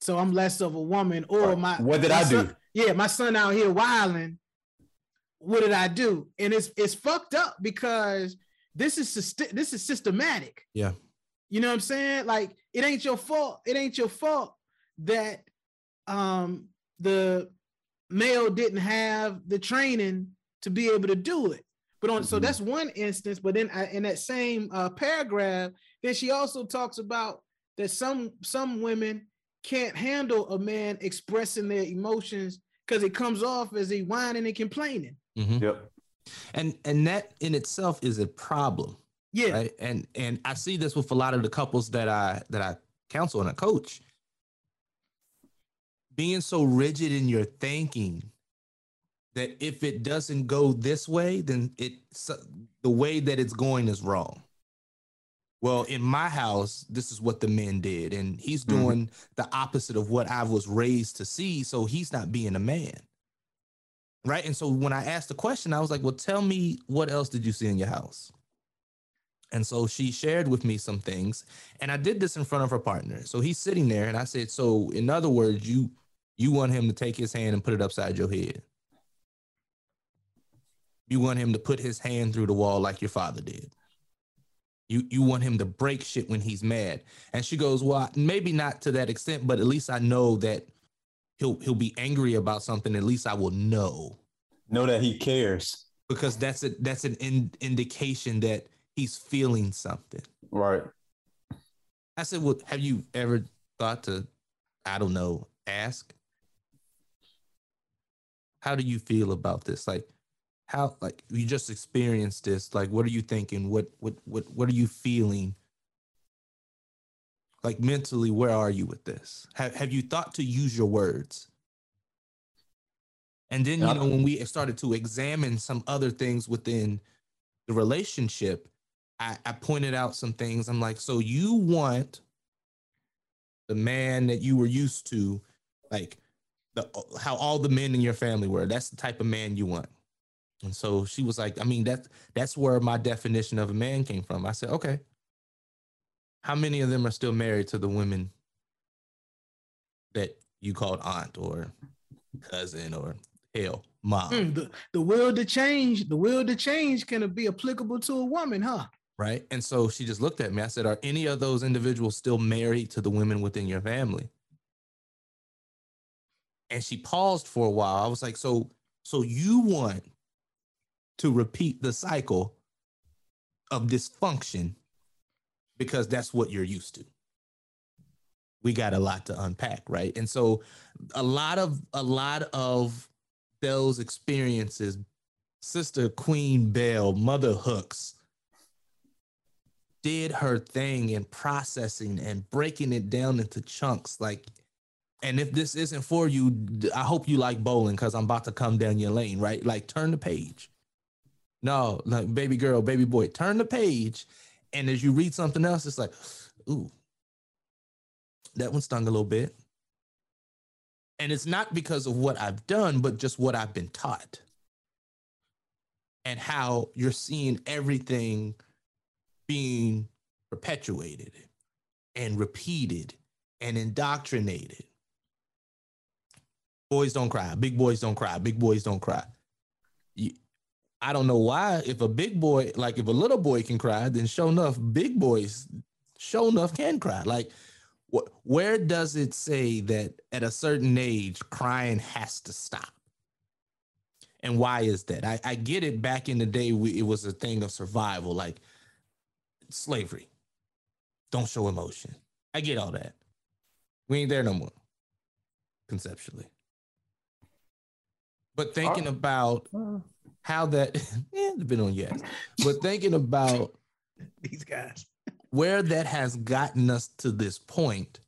so I'm less of a woman. Or my What did my I do? yeah, my son out here wilding. What did I do? And it's it's fucked up because this is this is systematic. Yeah. You know what I'm saying? Like it ain't your fault. It ain't your fault that um the male didn't have the training to be able to do it. But on so Mhm. that's one instance. But then I, in that same uh, paragraph, then she also talks about that some some women can't handle a man expressing their emotions because it comes off as he whining and complaining. Mhm. Yep. And and that in itself is a problem. Yeah, right and and i see this with a lot of the couples that i that i counsel and i coach being so rigid in your thinking that if it doesn't go this way, then it the way that it's going is wrong. Well, in my house, this is what the men did, and he's mm-hmm. doing mm-hmm. the opposite of what I was raised to see. So he's not being a man, right? And so when I asked the question, I was like, "Well, tell me what else did you see in your house?" And so she shared with me some things, and I did this in front of her partner. So he's sitting there, and I said, "So in other words, you you want him to take his hand and put it upside your head? You want him to put his hand through the wall like your father did?" You you want him to break shit when he's mad. And she goes, Well, maybe not to that extent, but at least I know that he'll he'll be angry about something. At least I will know. Know that he cares. Because that's a that's an in, indication that he's feeling something. Right. I said, Well, have you ever thought to, I don't know, ask? How do you feel about this? Like, how like you just experienced this like what are you thinking? What what what what are you feeling? Like mentally where are you with this? Have, have you thought to use your words? And then you know when we started to examine some other things within the relationship I, I pointed out some things. I'm like so you want the man that you were used to like the how all the men in your family were. That's the type of man you want and so she was like, I mean, that's that's where my definition of a man came from. I said, okay. How many of them are still married to the women that you called aunt or cousin or hell mom? Mm, the, the will to change, the will to change can be applicable to a woman, huh? Right. And so she just looked at me. I said, Are any of those individuals still married to the women within your family? And she paused for a while. I was like, So so you want to repeat the cycle of dysfunction because that's what you're used to. We got a lot to unpack, right? And so a lot of a lot of those experiences, Sister Queen Bell, Mother Hooks, did her thing in processing and breaking it down into chunks. Like, and if this isn't for you, I hope you like bowling because I'm about to come down your lane, right? Like, turn the page. No, like baby girl, baby boy, turn the page. And as you read something else, it's like, ooh, that one stung a little bit. And it's not because of what I've done, but just what I've been taught. And how you're seeing everything being perpetuated and repeated and indoctrinated. Boys don't cry. Big boys don't cry. Big boys don't cry. I don't know why. If a big boy, like if a little boy can cry, then show enough, big boys, show enough can cry. Like, wh- where does it say that at a certain age, crying has to stop? And why is that? I, I get it. Back in the day, we, it was a thing of survival, like slavery. Don't show emotion. I get all that. We ain't there no more, conceptually. But thinking about uh, how that yeah, depending on yes, but thinking about these guys, where that has gotten us to this point.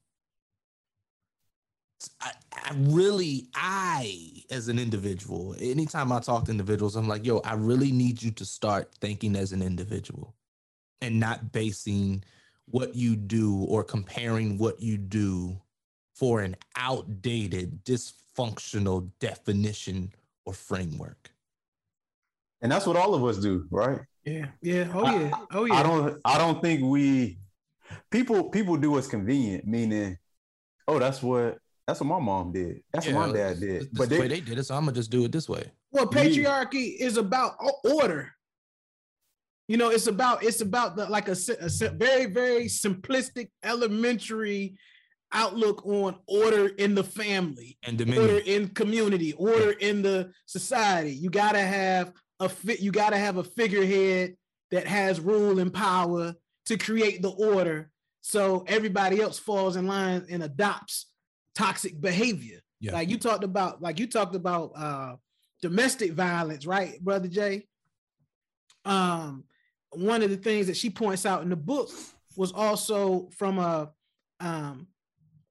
I, I, really, I as an individual, anytime I talk to individuals, I'm like, yo, I really need you to start thinking as an individual and not basing what you do or comparing what you do for an outdated, dysfunctional definition or framework and that's what all of us do, right? Yeah, yeah, oh yeah, oh yeah. I don't, I don't think we people people do what's convenient, meaning, oh, that's what that's what my mom did. That's yeah, what my dad did. This but the they, way they did it, so I'm gonna just do it this way. Well, patriarchy yeah. is about order. You know, it's about it's about the like a, a very very simplistic elementary outlook on order in the family and dominion. order in community, order in the society. You got to have a fit. You got to have a figurehead that has rule and power to create the order, so everybody else falls in line and adopts toxic behavior. Yeah. Like you talked about, like you talked about uh, domestic violence, right, brother Jay? Um, one of the things that she points out in the book was also from a um,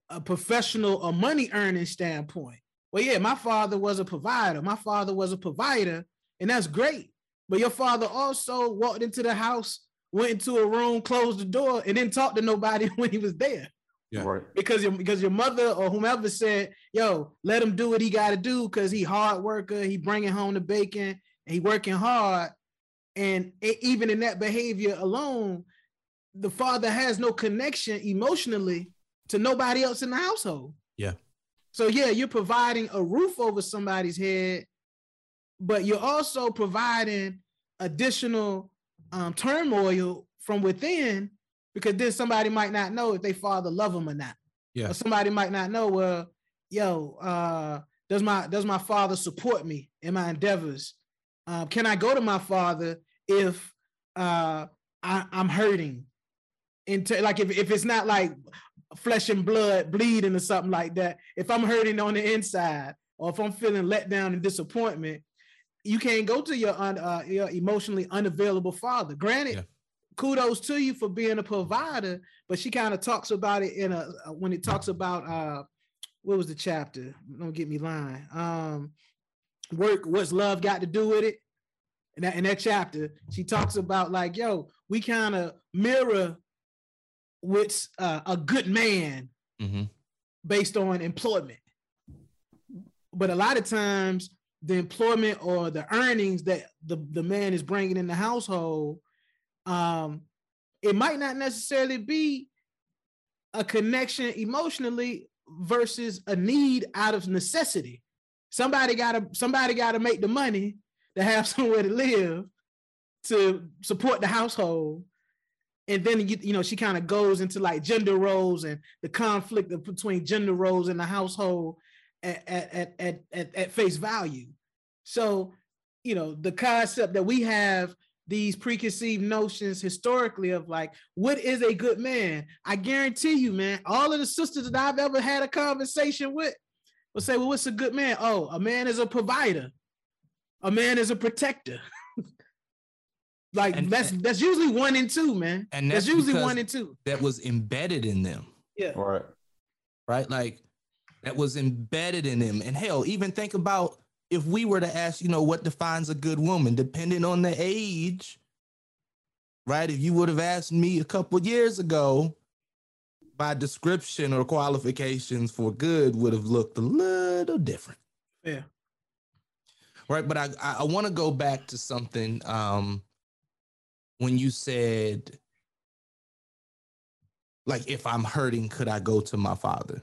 a professional, a money earning standpoint. well, yeah, my father was a provider. My father was a provider, and that's great. But your father also walked into the house, went into a room, closed the door, and didn't talk to nobody when he was there. Yeah. Right. Because your because your mother or whomever said, "Yo, let him do what he got to do because he hard worker. He bringing home the bacon and he working hard." And e- even in that behavior alone, the father has no connection emotionally to nobody else in the household. Yeah. So yeah, you're providing a roof over somebody's head, but you're also providing additional um, turmoil from within because then somebody might not know if they father love them or not. Yeah. Or somebody might not know, well, yo, uh, does my does my father support me in my endeavors? Um, can I go to my father if uh, I, I'm hurting? Into like if, if it's not like flesh and blood bleeding or something like that, if I'm hurting on the inside or if I'm feeling let down and disappointment, you can't go to your un, uh, your emotionally unavailable father. Granted, Yeah. kudos to you for being a provider, but she kind of talks about it in a uh, when it talks about uh what was the chapter? Don't get me lying. Um work, what's love got to do with it? In that in that chapter, she talks about like, yo, we kind of mirror what's uh, a good man hmm based on employment. But a lot of times, the employment or the earnings that the, the man is bringing in the household, um, it might not necessarily be a connection emotionally versus a need out of necessity. Somebody gotta somebody gotta make the money to have somewhere to live to support the household and then you, you know she kind of goes into like gender roles and the conflict between gender roles in the household at, at, at, at, at face value. So you know the concept that we have these preconceived notions historically of like what is a good man? I guarantee you man all of the sisters that i've ever had a conversation with will say well what's a good man? Oh a man is a provider. A man is a protector. Like And- that's that's usually one and two man. And that's, that's usually one and two. That was embedded in them, yeah. Right. right? Like that was embedded in them. And hell, even think about if we were to ask, you know, what defines a good woman, depending on the age, right? If you would have asked me a couple years ago, my description or qualifications for good would have looked a little different. yeah right but i i, I want to go back to something um when you said like if i'm hurting could i go to my father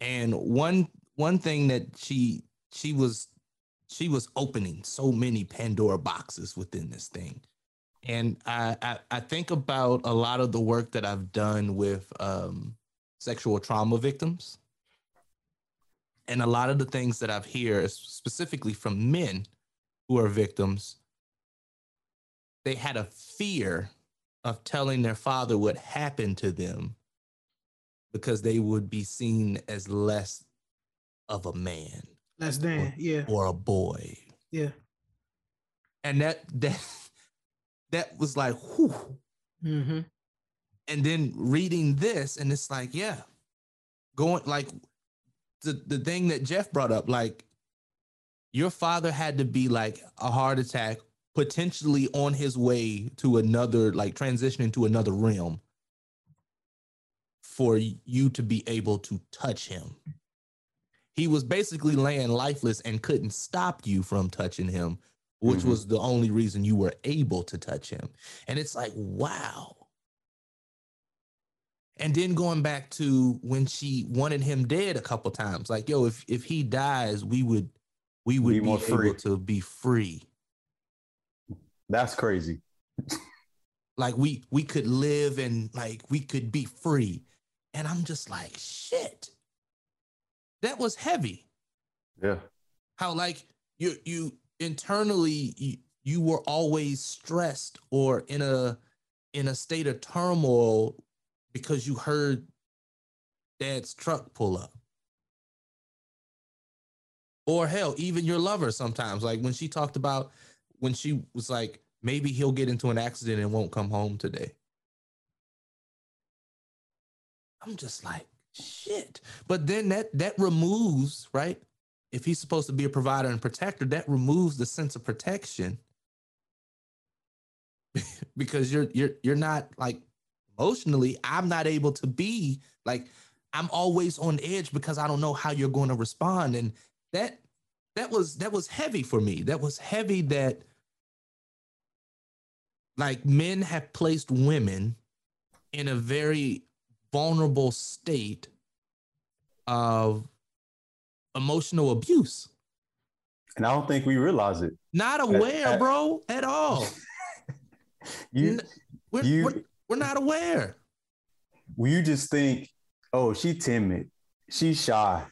and one one thing that she she was she was opening so many pandora boxes within this thing. And I, I i think about a lot of the work that i've done with um sexual trauma victims. And a lot of the things that I've hear specifically from men who are victims, they had a fear of telling their father what happened to them because they would be seen as less of a man that's Dan. yeah or a boy. yeah And that that that was like, whew. mm-hmm. and then reading this and it's like yeah going like the, the thing that jeff brought up like your father had to be like a heart attack potentially on his way to another like transitioning to another realm for you to be able to touch him he was basically laying lifeless and couldn't stop you from touching him which Mhm. was the only reason you were able to touch him and it's like wow and then going back to when she wanted him dead a couple times like yo if if he dies we would we would Be be, more free. able to be free That's crazy. like we we could live and like we could be free and i'm just like shit. That was heavy. Yeah. how like you you internally you, you were always stressed or in a in a state of turmoil because you heard dad's truck pull up. Or hell even your lover sometimes. Like when she talked about when she was like maybe he'll get into an accident and won't come home today i'm just like shit. But then that that removes, right? If he's supposed to be a provider and protector, that removes the sense of protection because you're you're you're not like emotionally, I'm not able to be like I'm always on edge because I don't know how you're going to respond. And that that was that was heavy for me. That was heavy that like men have placed women in a very vulnerable state of emotional abuse. And I don't think we realize it. Not aware, bro, at all. you, we're, you, we're, we're not aware. Well, you just think, oh, she timid, she's shy,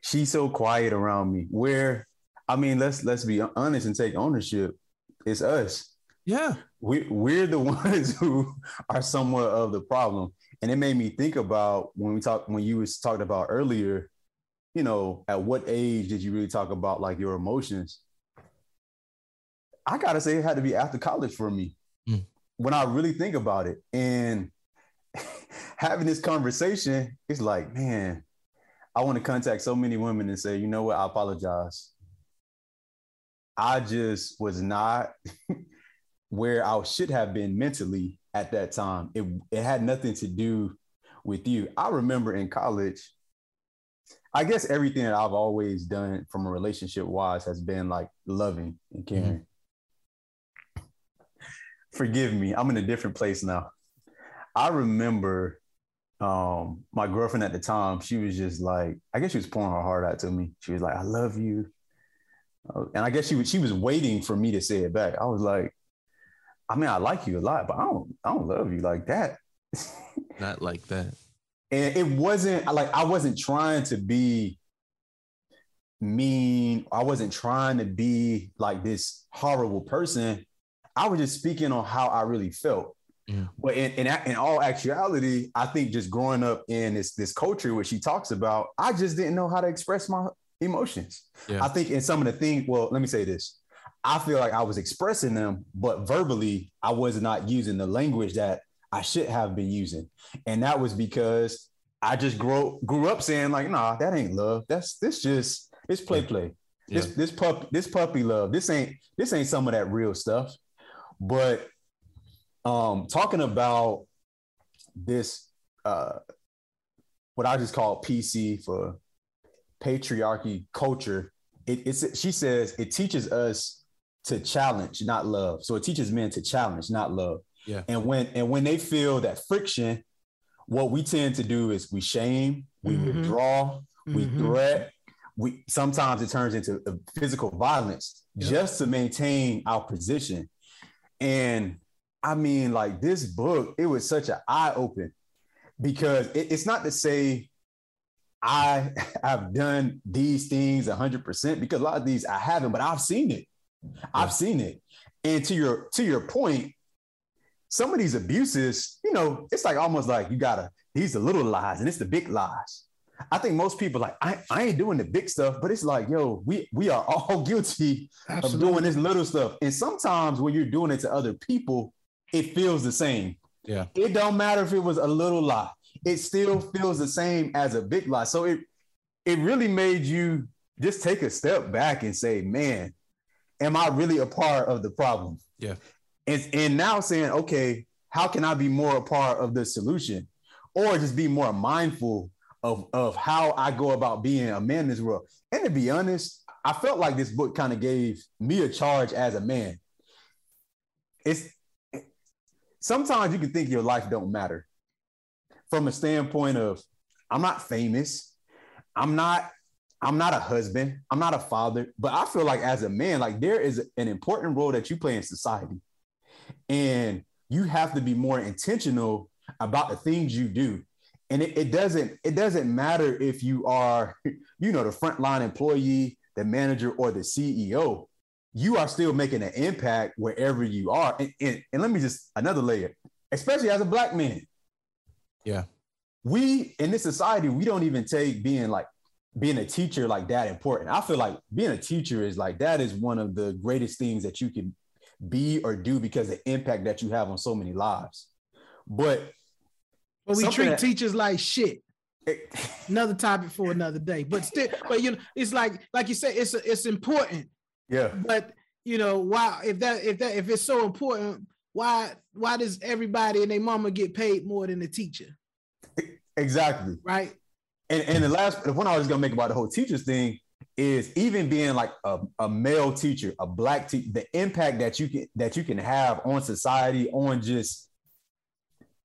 she's so quiet around me. Where, I mean, let's let's be honest and take ownership. It's us. Yeah. We we're the ones who are somewhat of the problem. And it made me think about when we talked when you was talking about earlier, you know, at what age did you really talk about like your emotions? I gotta say it had to be after college for me. Mm. When I really think about it. And having this conversation, it's like, man, I want to contact so many women and say, you know what, I apologize. I just was not where I should have been mentally at that time. It, it had nothing to do with you. I remember in college, I guess everything that I've always done from a relationship wise has been like loving and caring. Mm-hmm. Forgive me, I'm in a different place now. I remember um, my girlfriend at the time, she was just like, I guess she was pouring her heart out to me. She was like, I love you. Uh, and I guess she was she was waiting for me to say it back. I was like, I mean, I like you a lot, but I don't I don't love you like that. Not like that. And it wasn't like I wasn't trying to be mean. I wasn't trying to be like this horrible person. I was just speaking on how I really felt. Yeah. But in, in, in all actuality, I think just growing up in this this culture where she talks about, I just didn't know how to express my emotions. Yeah. I think in some of the things, well, let me say this. I feel like I was expressing them, but verbally, I was not using the language that I should have been using. And that was because I just grew grew up saying like, nah, that ain't love. That's this just it's play play. Yeah. This this pup this puppy love. This ain't this ain't some of that real stuff. But um talking about this uh what I just call PC for patriarchy culture. It, it's she says it teaches us to challenge, not love. So it teaches men to challenge, not love. Yeah. And when and when they feel that friction, what we tend to do is we shame, we mm-hmm. withdraw, we mm-hmm. threat. We sometimes it turns into physical violence yep. just to maintain our position. And I mean, like this book, it was such an eye open because it, it's not to say I have done these things 100% because a lot of these I haven't, but I've seen it. I've seen it. And to your to your point, some of these abuses, you know, it's like almost like you gotta these are little lies and it's the big lies. I think most people like I, I ain't doing the big stuff, but it's like, yo, we we are all guilty Absolutely. of doing this little stuff. And sometimes when you're doing it to other people, it feels the same. Yeah. It don't matter if it was a little lie. It still feels the same as a big lie. So it it really made you just take a step back and say, man, am I really a part of the problem? Yeah. And, and now saying, okay, how can I be more a part of the solution? Or just be more mindful of, of how I go about being a man in this world. And to be honest, I felt like this book kind of gave me a charge as a man. It's sometimes you can think your life don't matter from a standpoint of I'm not famous, I'm not I'm not a husband, I'm not a father, but I feel like as a man, like there is an important role that you play in society. And you have to be more intentional about the things you do. And it, it doesn't it doesn't matter if you are, you know, the frontline employee, the manager, or the CEO you are still making an impact wherever you are. And, and, and let me just another layer, especially as a black man. Yeah. We in this society, we don't even take being like being a teacher like that important. I feel like being a teacher is like that is one of the greatest things that you can be or do because the impact that you have on so many lives. But but we treat that, teachers like shit. another topic for another day. But still, but you know, it's like like you said, it's it's important. Yeah. But you know, why if that if that if it's so important, why why does everybody and their mama get paid more than the teacher? Exactly. Right. And and the last the point I was gonna make about the whole teachers thing is even being like a, a male teacher, a black teacher, the impact that you can that you can have on society, on just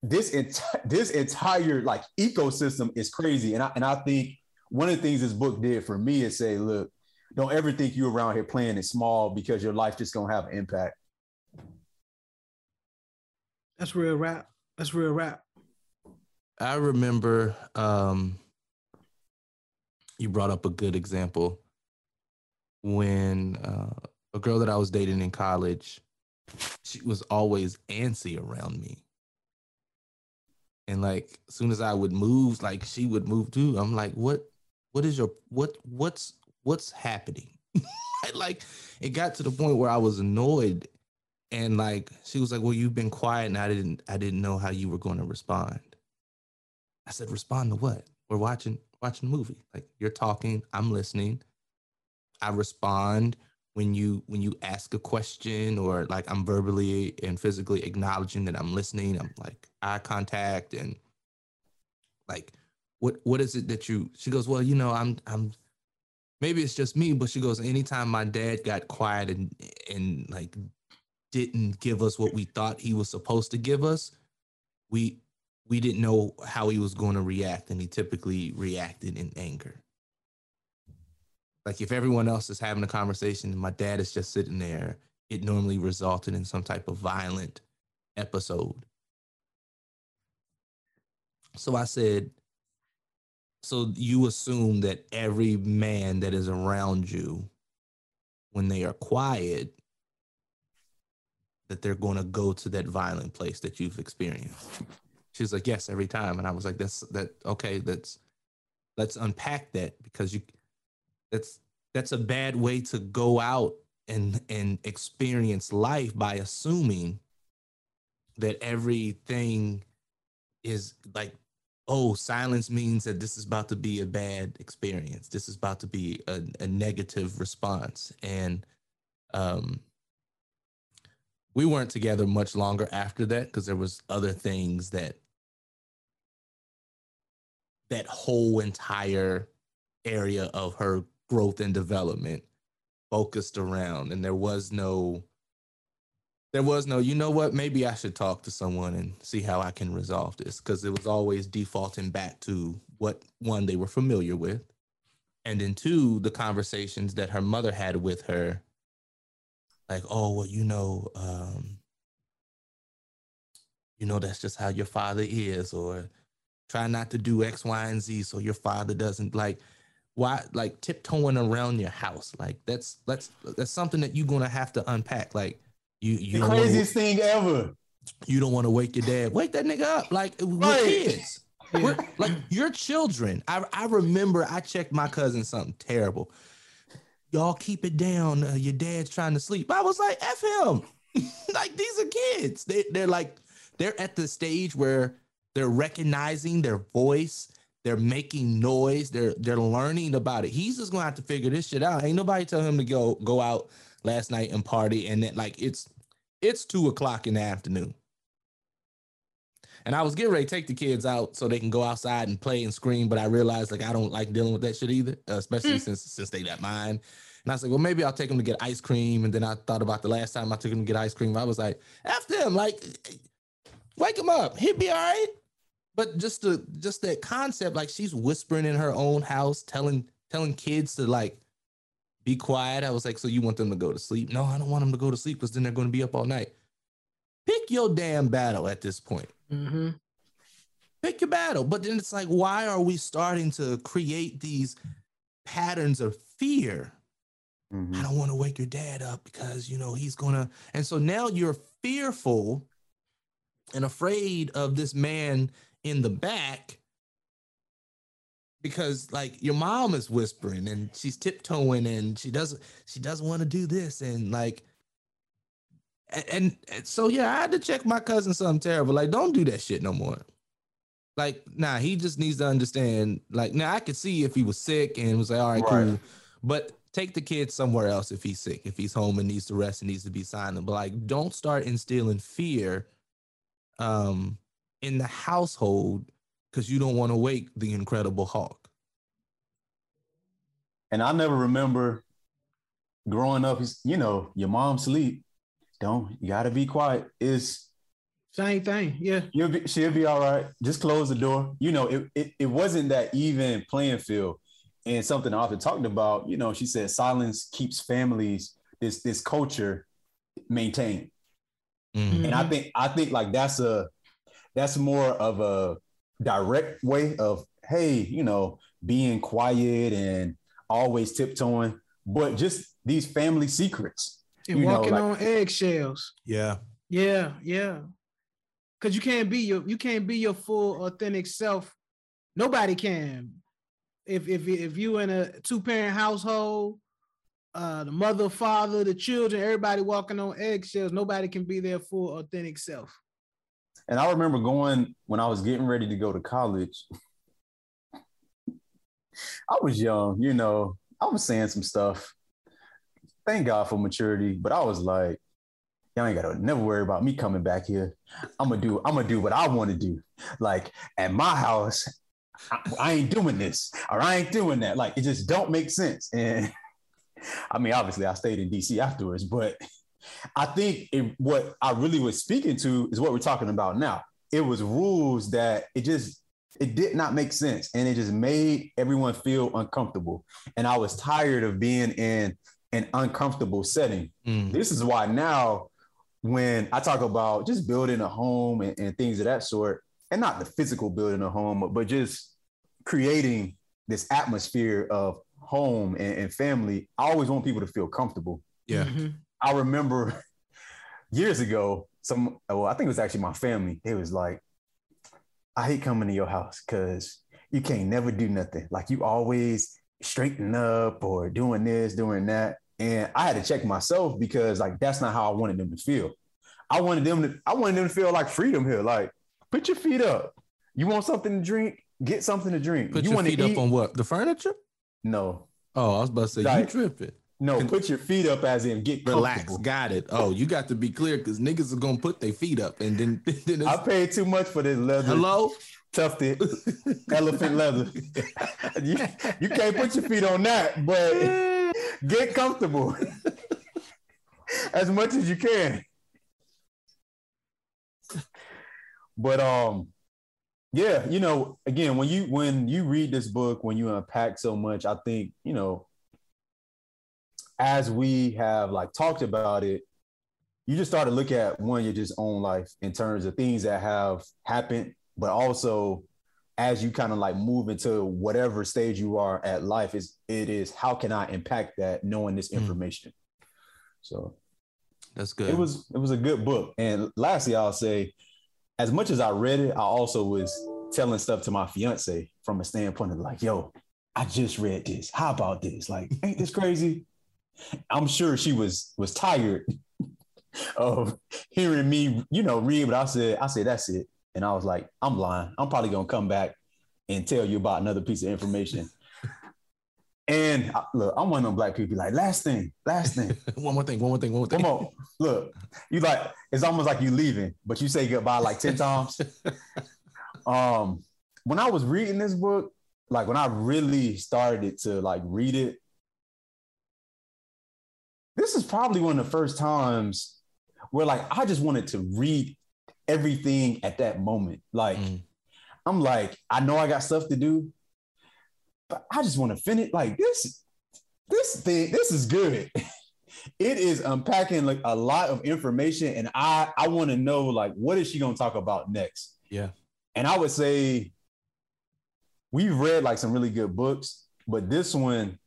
this entire this entire like ecosystem is crazy. And I and I think one of the things this book did for me is say, look, don't ever think you're around here playing it small because your life just gonna have an impact. That's real rap. That's real rap. I remember um, you brought up a good example when uh, a girl that I was dating in college, she was always antsy around me. And like as soon as I would move, like she would move too. I'm like, what what is your what what's what's happening? like it got to the point where I was annoyed and like she was like, Well, you've been quiet and I didn't I didn't know how you were going to respond. I said, respond to what? We're watching watching a movie. Like you're talking, I'm listening. I respond when you when you ask a question or like I'm verbally and physically acknowledging that I'm listening. I'm like eye contact and like what what is it that you she goes, Well, you know, I'm I'm maybe it's just me, but she goes, anytime my dad got quiet and and like didn't give us what we thought he was supposed to give us, we we didn't know how he was going to react, and he typically reacted in anger. Like if everyone else is having a conversation and my dad is just sitting there, it normally resulted in some type of violent episode. So I said, so you assume that every man that is around you, when they are quiet, that they're going to go to that violent place that you've experienced. She's like, yes, every time. And I was like, that's that okay, that's let's unpack that because you that's that's a bad way to go out and and experience life by assuming that everything is like oh silence means that this is about to be a bad experience this is about to be a, a negative response and um we weren't together much longer after that because there was other things that that whole entire area of her growth and development focused around. And there was no there was no you know what? Maybe i should talk to someone and see how i can resolve this because it was always defaulting back to what one they were familiar with and then two the conversations that her mother had with her like oh well you know um you know that's just how your father is or try not to do x y and z so your father doesn't like why like tiptoeing around your house. Like that's that's that's something that you're gonna have to unpack. Like you you the craziest wanna, thing ever. You don't want to wake your dad. Wake that nigga up like we're kids. Yeah. we're, like your children. I, I remember i checked my cousin something terrible. Y'all keep it down. Uh, your dad's trying to sleep. I was like f him. Like these are kids. They, they're like they're at the stage where they're recognizing their voice they're making noise. They're they're learning about it. He's just gonna have to figure this shit out. Ain't nobody tell him to go go out last night and party and then like it's it's two o'clock in the afternoon. And I was getting ready to take the kids out so they can go outside and play and scream, but I realized like I don't like dealing with that shit either, especially mm. since since they got mine. And I was like, well, maybe I'll take them to get ice cream. And then I thought about the last time I took them to get ice cream. I was like, F them, like, wake him up. He'd be all right but just the just that concept, like she's whispering in her own house, telling telling kids to like be quiet. I was like, so you want them to go to sleep? No, I don't want them to go to sleep because then they're going to be up all night. Pick your damn battle at this point. Mm-hmm. Pick your battle. But then it's like, why are we starting to create these patterns of fear? Mm-hmm. I don't want to wake your dad up because you know he's gonna. And so now you're fearful and afraid of this man in the back because like your mom is whispering and she's tiptoeing and she doesn't she doesn't want to do this and like and, and, so yeah i had to check my cousin something terrible like don't do that shit no more Like, nah, he just needs to understand. Like, now I could see if he was sick and was like, all right, Right. cool. But take the kid somewhere else if he's sick, if he's home and needs to rest and needs to be silent. But like, don't start instilling fear um in the household because you don't want to wake the incredible Hulk. And I never remember growing up, you know, your mom sleep. Don't you gotta be quiet. Is Same thing. Yeah. you'll be she'll be all right. Just close the door. You know, it, it it wasn't that even playing field. And something I often talked about, you know, she said silence keeps families, this this culture maintained. Mm. And I think I think like that's a that's more of a direct way of hey, you know, being quiet and always tiptoeing, but just these family secrets. And You know, walking like- on eggshells. Yeah. Yeah, yeah. Cause you can't be your you can't be your full authentic self. Nobody can. If if if you in a two parent household, uh, the mother, father, the children, everybody walking on eggshells. Nobody can be their full authentic self. And I remember going when I was getting ready to go to college. I was young, you know, I was saying some stuff. Thank God for maturity, but I was like, y'all ain't gotta never worry about me coming back here. I'm gonna do, I'm gonna do what I want to do. Like at my house, I, I ain't doing this or I ain't doing that. Like it just don't make sense. And I mean, obviously, I stayed in DC afterwards, but I think it, what I really was speaking to is what we're talking about now. It was rules that it just it did not make sense, and it just made everyone feel uncomfortable. And I was tired of being in an uncomfortable setting. Mm. This is why now, when I talk about just building a home and, and things of that sort, and not the physical building a home, but just creating this atmosphere of home and, and family, I always want people to feel comfortable. Yeah. Mhm. I remember years ago, some well, I think it was actually my family. They was like, I hate coming to your house because you can't never do nothing. Like you always straighten up or doing this, doing that. And I had to check myself because like that's not how I wanted them to feel. I wanted them to, I wanted them to feel like freedom here. Like, put your feet up. You want something to drink? Get something to drink. Put you your want feet to up on what? The furniture? no, Oh, I was about to say Like, you tripping. No. Put your feet up as in get Relax. comfortable. Got it. Oh, you got to be clear because niggas are gonna put their feet up and then, then it's, I paid too much for this leather. hello. tufted elephant leather. you, you can't put your feet on that, but get comfortable as much as you can. But um, yeah, you know, again, when you when you read this book, when you unpack so much, I think you know, as we have like talked about it, you just start to look at one your just own life in terms of things that have happened, but also as you kind of like move into whatever stage you are at life is it is how can I impact that knowing this Mm. information. So That's good. it was it was a good book. And lastly, I'll say, as much as I read it, I also was telling stuff to my fiance from a standpoint of like, yo, I just read this. How about this? Like, ain't this crazy? I'm sure she was was tired of hearing me, you know, read, but I said, I said, that's it. And I was like, I'm lying. I'm probably gonna come back and tell you about another piece of information. and I- look, I'm one of them black people like, last thing, last thing. one more thing. One more thing. One more thing. Come on. Look, you like it's almost like you leaving, but you say goodbye like 10 times. Um, when I was reading this book, like when I really started to like read it, this is probably one of the first times where like I just wanted to read everything at that moment. Like Mm. I'm like, I know I got stuff to do, but I just want to finish. Like this, this thing, this is good. it is unpacking like a lot of information, and I I want to know like what is she gonna talk about next? Yeah. And I would say we've read like some really good books, but this one,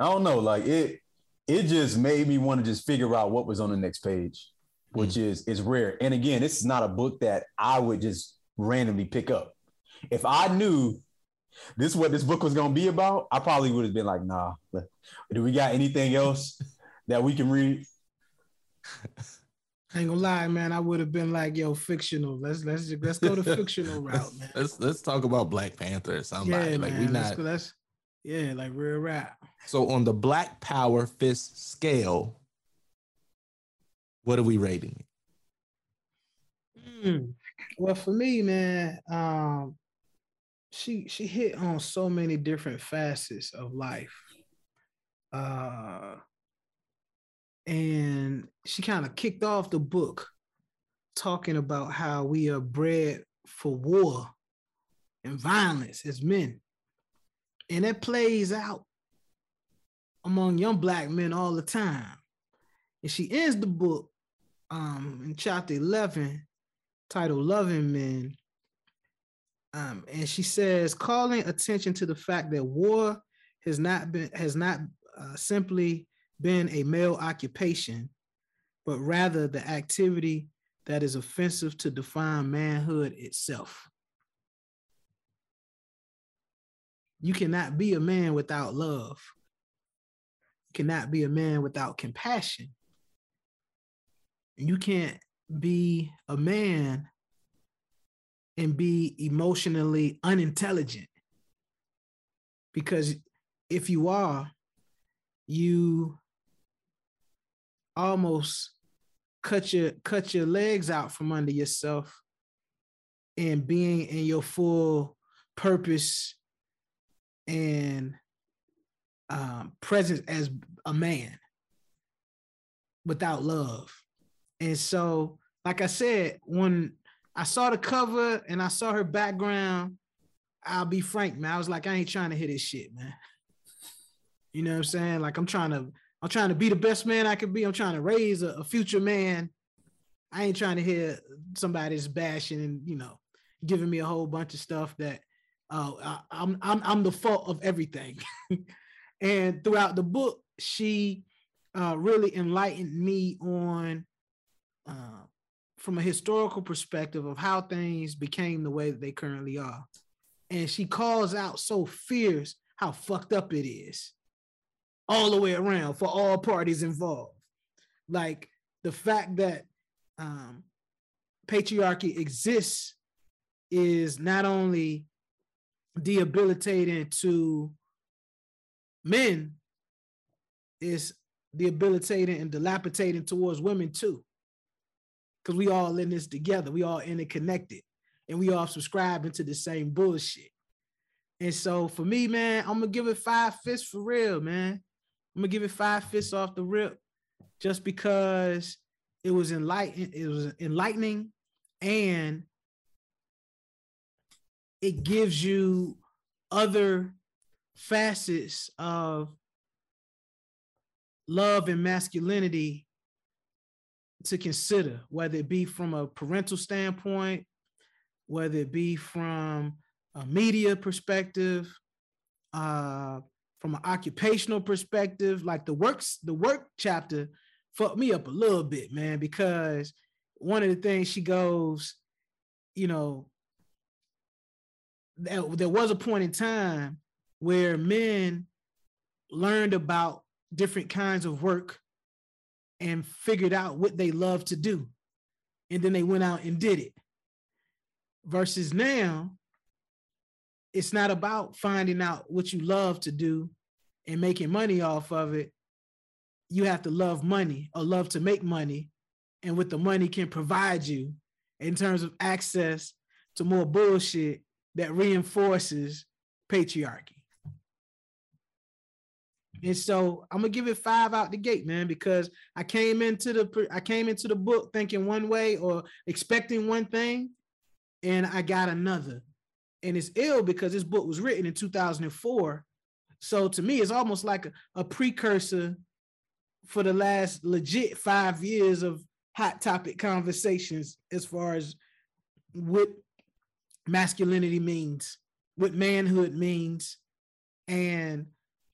I don't know, like it it just made me want to just figure out what was on the next page, which mm. is is rare. And again, this is not a book that I would just randomly pick up. If I knew this is what this book was gonna be about, I probably would have been like, nah. Do we got anything else that we can read? I ain't gonna lie, man. I would have been like, "Yo, fictional. Let's let's let's go the fictional route, man." Let's let's talk about Black Panther or somebody. Yeah, like man. we Let's, let's yeah, like real rap. So on the Black Power fist scale, what are we rating? Mm. Well, for me, man, um, she she hit on so many different facets of life. Uh and she kind of kicked off the book talking about how we are bred for war and violence as men. And it plays out among young black men all the time. And she ends the book um, in chapter 11 titled Loving Men. Um, and she says, calling attention to the fact that war has not been has not uh, simply been a male occupation, but rather the activity that is offensive to define manhood itself. You cannot be a man without love. You cannot be a man without compassion. You can't be a man and be emotionally unintelligent. Because if you are, you almost cut your cut your legs out from under yourself and being in your full purpose and um, presence as a man without love. And so, like I said, when I saw the cover and I saw her background, I'll be frank, man. I was like, I ain't trying to hit this shit, man. You know what I'm saying? Like I'm trying to, I'm trying to be the best man I could be. I'm trying to raise a, a future man. I ain't trying to hear somebody's bashing and you know giving me a whole bunch of stuff that uh, I, I'm I'm I'm the fault of everything. and throughout the book, she uh, really enlightened me on uh, from a historical perspective of how things became the way that they currently are. And she calls out so fierce how fucked up it is all the way around for all parties involved. Like the fact that um, patriarchy exists is not only debilitating to men, is debilitating and dilapidating towards women too. Because we all in this together, we all interconnected, and we all subscribing to the same bullshit. And so for me, man, I'm gonna give it five fists for real, man. I'm gonna give it five fists off the rip, just because it was enlightening. It was enlightening, and it gives you other facets of love and masculinity to consider, whether it be from a parental standpoint, whether it be from a media perspective, uh, from an occupational perspective, like the works, the work chapter fucked me up a little bit, man, because one of the things she goes, you know, there, was a point in time where men learned about different kinds of work and figured out what they love to do. And then they went out and did it. Versus now, it's not about finding out what you love to do and making money off of it. You have to love money or love to make money and what the money can provide you in terms of access to more bullshit that reinforces patriarchy. And so I'm gonna give it five out the gate, man, because I came into the I came into the book thinking one way or expecting one thing, and I got another. And it's ill because this book was written in 2004. So to me, it's almost like a, a precursor for the last legit five years of hot topic conversations as far as what masculinity means, what manhood means. And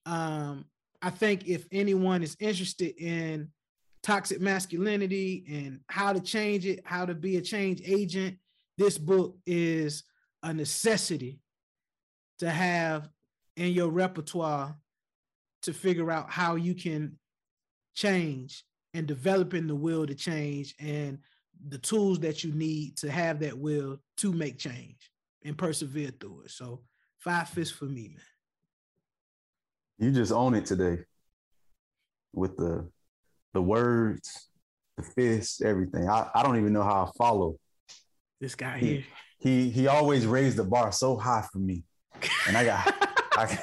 um, I think if anyone is interested in toxic masculinity and how to change it, how to be a change agent, this book is a necessity to have in your repertoire to figure out how you can change and developing the will to change and the tools that you need to have that will to make change and persevere through it. So five fists for me, man. You just own it today with the the words, the fists, everything. I, I don't even know how I follow. This guy he, here. He he always raised the bar so high for me. And I got I,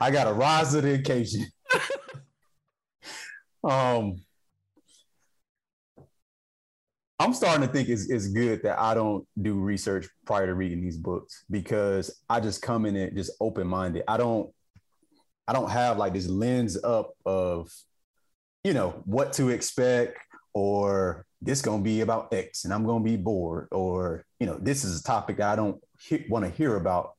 I got to rise to the occasion. um I'm starting to think it's, it's good that I don't do research prior to reading these books because I just come in it just open minded. I don't I don't have like this lens up of you know what to expect or this gonna be about X and I'm gonna be bored or you know this is a topic I don't he- want to hear about.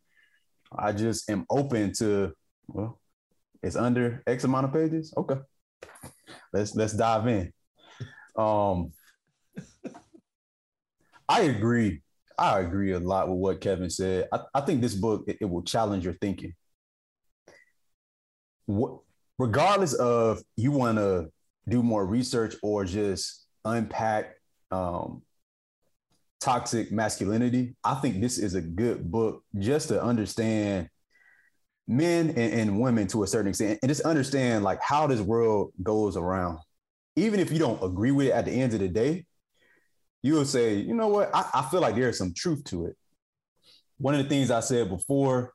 I just am open to well, it's under X amount of pages. Okay, let's let's dive in. Um, I agree. I agree a lot with what Kevin said. I, I think this book it, it will challenge your thinking. What, regardless of you want to do more research or just unpack um, toxic masculinity, I think this is a good book just to understand men and, and, women to a certain extent and just understand like how this world goes around. Even if you don't agree with it at the end of the day, you will say, you know what, I, I feel like there's some truth to it. One of the things I said before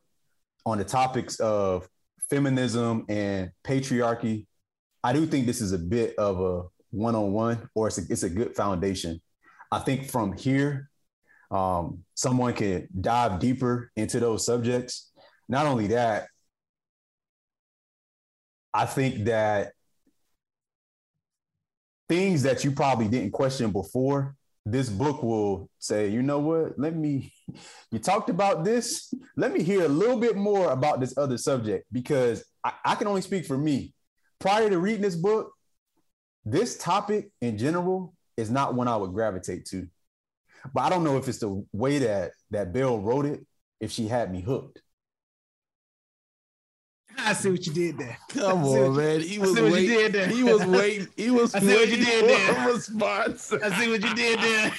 on the topics of feminism and patriarchy, I do think this is a bit of a one-on-one or it's a, it's a good foundation. I think from here, um, someone can dive deeper into those subjects. Not only that, I think that things that you probably didn't question before, this book will say, you know what? Let me, you talked about this. Let me hear a little bit more about this other subject because I, I can only speak for me. Prior to reading this book, this topic in general is not one I would gravitate to. But I don't know if it's the way that that Bell wrote it, if she had me hooked. I see what you did there. Come on, man. He was waiting. He was waiting. He was I see what you waiting did there. a response. I see what you did there.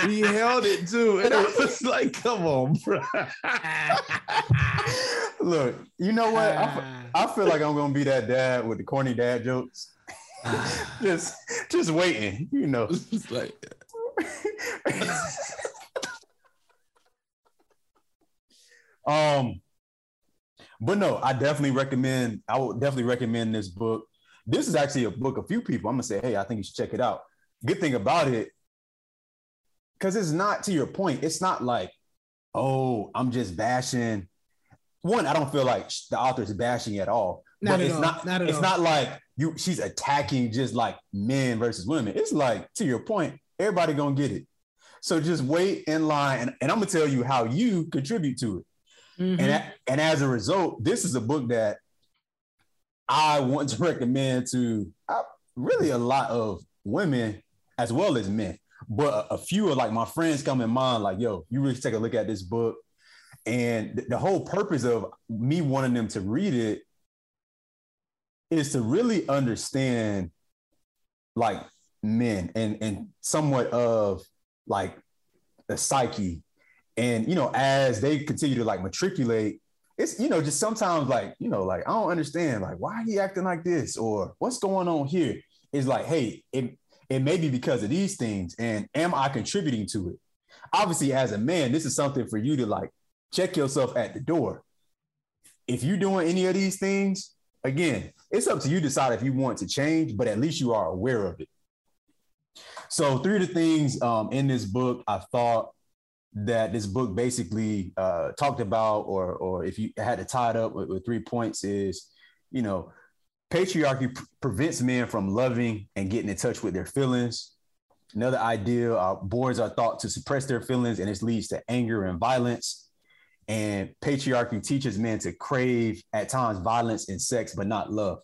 he held it too, and I was like, "Come on, bro." Look, you know what? I feel like I'm gonna be that dad with the corny dad jokes. just, just waiting, you know. It's like, um, but no, I definitely recommend. I would definitely recommend this book. This is actually a book. A few people, I'm gonna say, hey, I think you should check it out. Good thing about it, because it's not to your point. It's not like, oh, I'm just bashing. One, I don't feel like the author's bashing at all. Not but at it's all. not. Not at it's all. not like you. She's attacking just like men versus women. It's like to your point. Everybody gonna get it. So just wait in line, and, and I'm gonna tell you how you contribute to it. Mhm. And, a- and as a result, this is a book that I want to recommend to uh, really a lot of women as well as men. But a, a few of like my friends come in mind, like, yo, you really take a look at this book. And th- the whole purpose of me wanting them to read it is to really understand like men and and somewhat of like the psyche and you know as they continue to like matriculate it's you know just sometimes like you know like i don't understand like why he acting like this or what's going on here? It's like hey it it may be because of these things and am i contributing to it? Obviously as a man this is something for you to like check yourself at the door. If you're doing any of these things again it's up to you to decide if you want to change but at least you are aware of it. So three of the things um, in this book i thought that this book basically uh, talked about, or or if you had to tie it up with, with three points, is you know, patriarchy prevents men from loving and getting in touch with their feelings. Another idea: uh, boys are thought to suppress their feelings, and this leads to anger and violence. And patriarchy teaches men to crave at times violence and sex, but not love.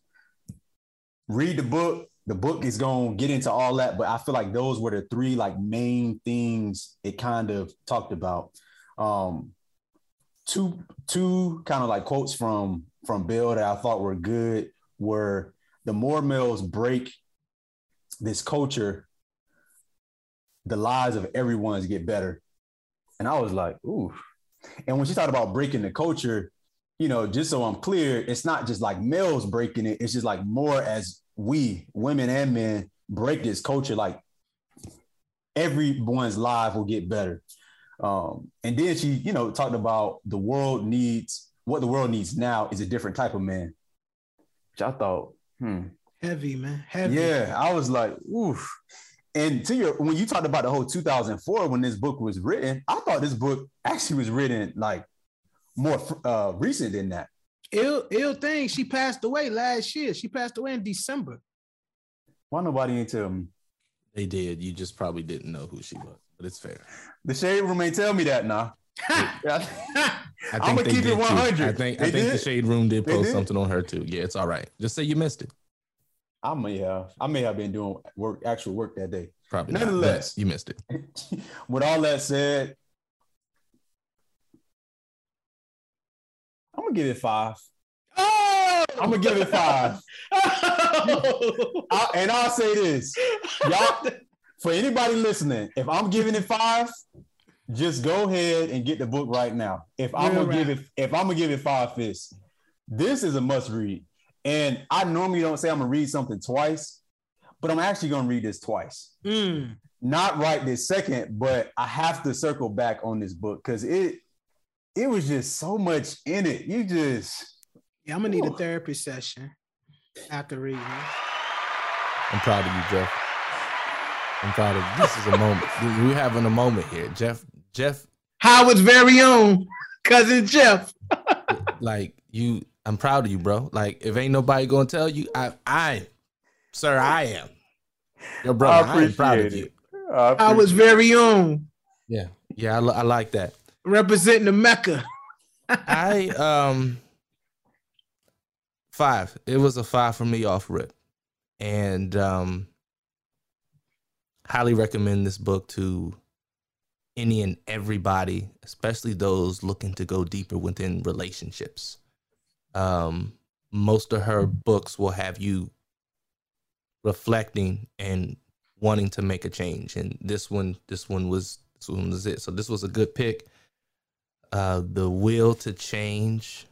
Read the book. The book is going to get into all that, but I feel like those were the three like main things it kind of talked about. Um, two two kind of like quotes from from Bell that I thought were good were the more males break this culture, the lives of everyone's get better. And I was like, ooh. And when she talked about breaking the culture, you know, just so I'm clear, it's not just like males breaking it. It's just like more as we, women and men, break this culture, like everyone's life will get better. Um, and then she, you know, talked about the world needs what the world needs now is a different type of man. Which I thought, hmm. Heavy, man. Heavy. Yeah, I was like, oof. And to your when you talked about the whole 2004 when this book was written, I thought this book actually was written like more uh recent than that. Ill ill thing. She passed away last year. She passed away in December. Why nobody ain't tell me? They did. You just probably didn't know who she was, but it's fair. The shade room ain't tell me that now. I I'ma keep it did too. 100. I think I They think the shade room did post did? something on her too. Yeah, it's all right. Just say you missed it. I may have. I may have been doing work, actual work that day. Probably. not, Nonetheless. you missed it. With all that said, I'm gonna give it five. Oh! I'm gonna give it five. I- and I'll say this, y'all. For anybody listening, if I'm giving it five, just go ahead and get the book right now. If I'm Real gonna give it, if I'm gonna give it five fists, this is a must read. And I normally don't say I'm gonna read something twice, but I'm actually gonna read this twice. Mm. Not right this second, but I have to circle back on this book because it it was just so much in it. You just Yeah, I'm gonna need a therapy session after reading. it. I'm proud of you, Jeff. I'm proud of this is a moment. We're having a moment here. Jeff, Jeff, Howard's very own cousin Jeff. like you, I'm proud of you, bro. Like, if ain't nobody gonna tell you, I I sir, I am. Your brother, I, am proud of you. it. I was very own Yeah. Yeah, I, I like that. Representing the Mecca. I um five. It was a five for me off rip. And um highly recommend this book to any and everybody, especially those looking to go deeper within relationships. Um most of her books will have you reflecting and wanting to make a change and this one this one was this one was it. So this was a good pick uh, The Will to Change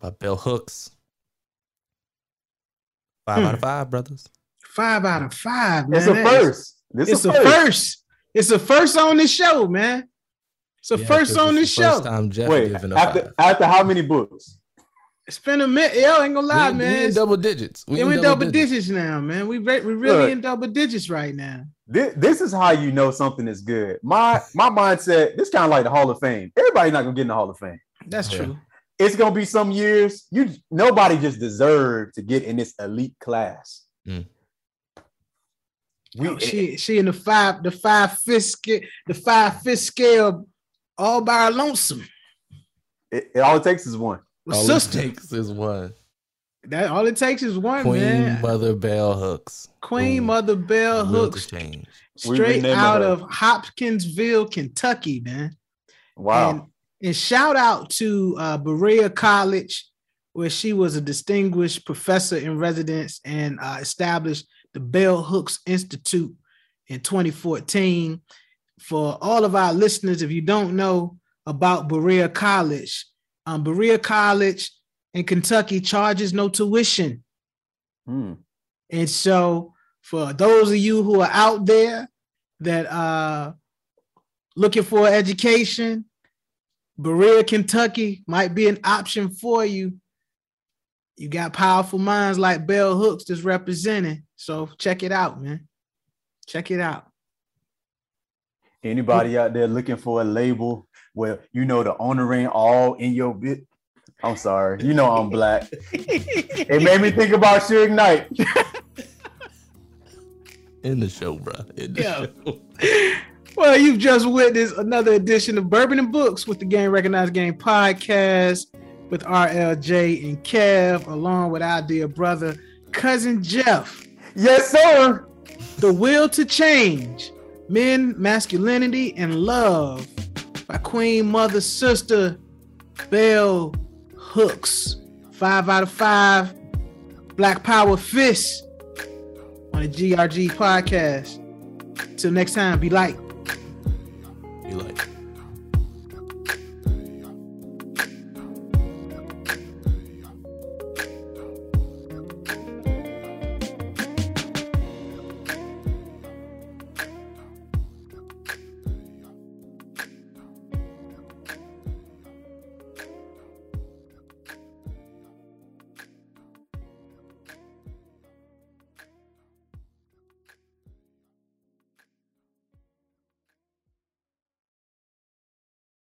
by Bell Hooks. Five out of five, brothers. Five out of five, man. It's a first. This It's a a first. first. It's a first on this show, man. It's a Yeah, first 'cause on this show. First time Jeff Wait, after five. after how many books? It's been a minute. Yo, ain't gonna lie, we man. in double digits. We Yeah, in we in double digits. now, man. We re- we really Look. in double digits right now. This, this is how you know something is good. My my mindset. This kind of like the Hall of Fame. Everybody not gonna get in the Hall of Fame. That's Yeah. true. It's gonna be some years. You nobody just deserved to get in this elite class. Mm. We Oh, she she in the five the five fifth scale the five fifth scale all by her lonesome. it, it all it takes is one. With All sister. it takes is one. that all it takes is one Queen man. Mother Bell Hooks. Queen Boom. Mother Bell The Hooks, Change. Straight out her. of Hopkinsville, Kentucky, man. Wow. And, and shout out to uh, Berea College, where she was a distinguished professor in residence and uh, established the Bell Hooks Institute in 2014. For all of our listeners, if you don't know about Berea College, um, Berea College in Kentucky charges no tuition. Hmm. And so, for those of you who are out there that are looking for education, Berea, Kentucky might be an option for you. You got powerful minds like Bell Hooks that's representing. So check it out, man. Check it out. Anybody out there looking for a label where you know the owner ain't all in your bit? I'm sorry. You know I'm black. It made me think about Suge Knight. In the show, bro. In the Yeah. show. Well, you've just witnessed another edition of Bourbon and Books with the Game Recognized Game podcast with RLJ and Kev, along with our dear brother, cousin Jeff. Yes, sir. The Will to Change Men, Masculinity, and Love by Queen Mother Sister Bell Hooks. Five out of five. Black Power Fist on the GRG podcast. Till next time, be like. Be like.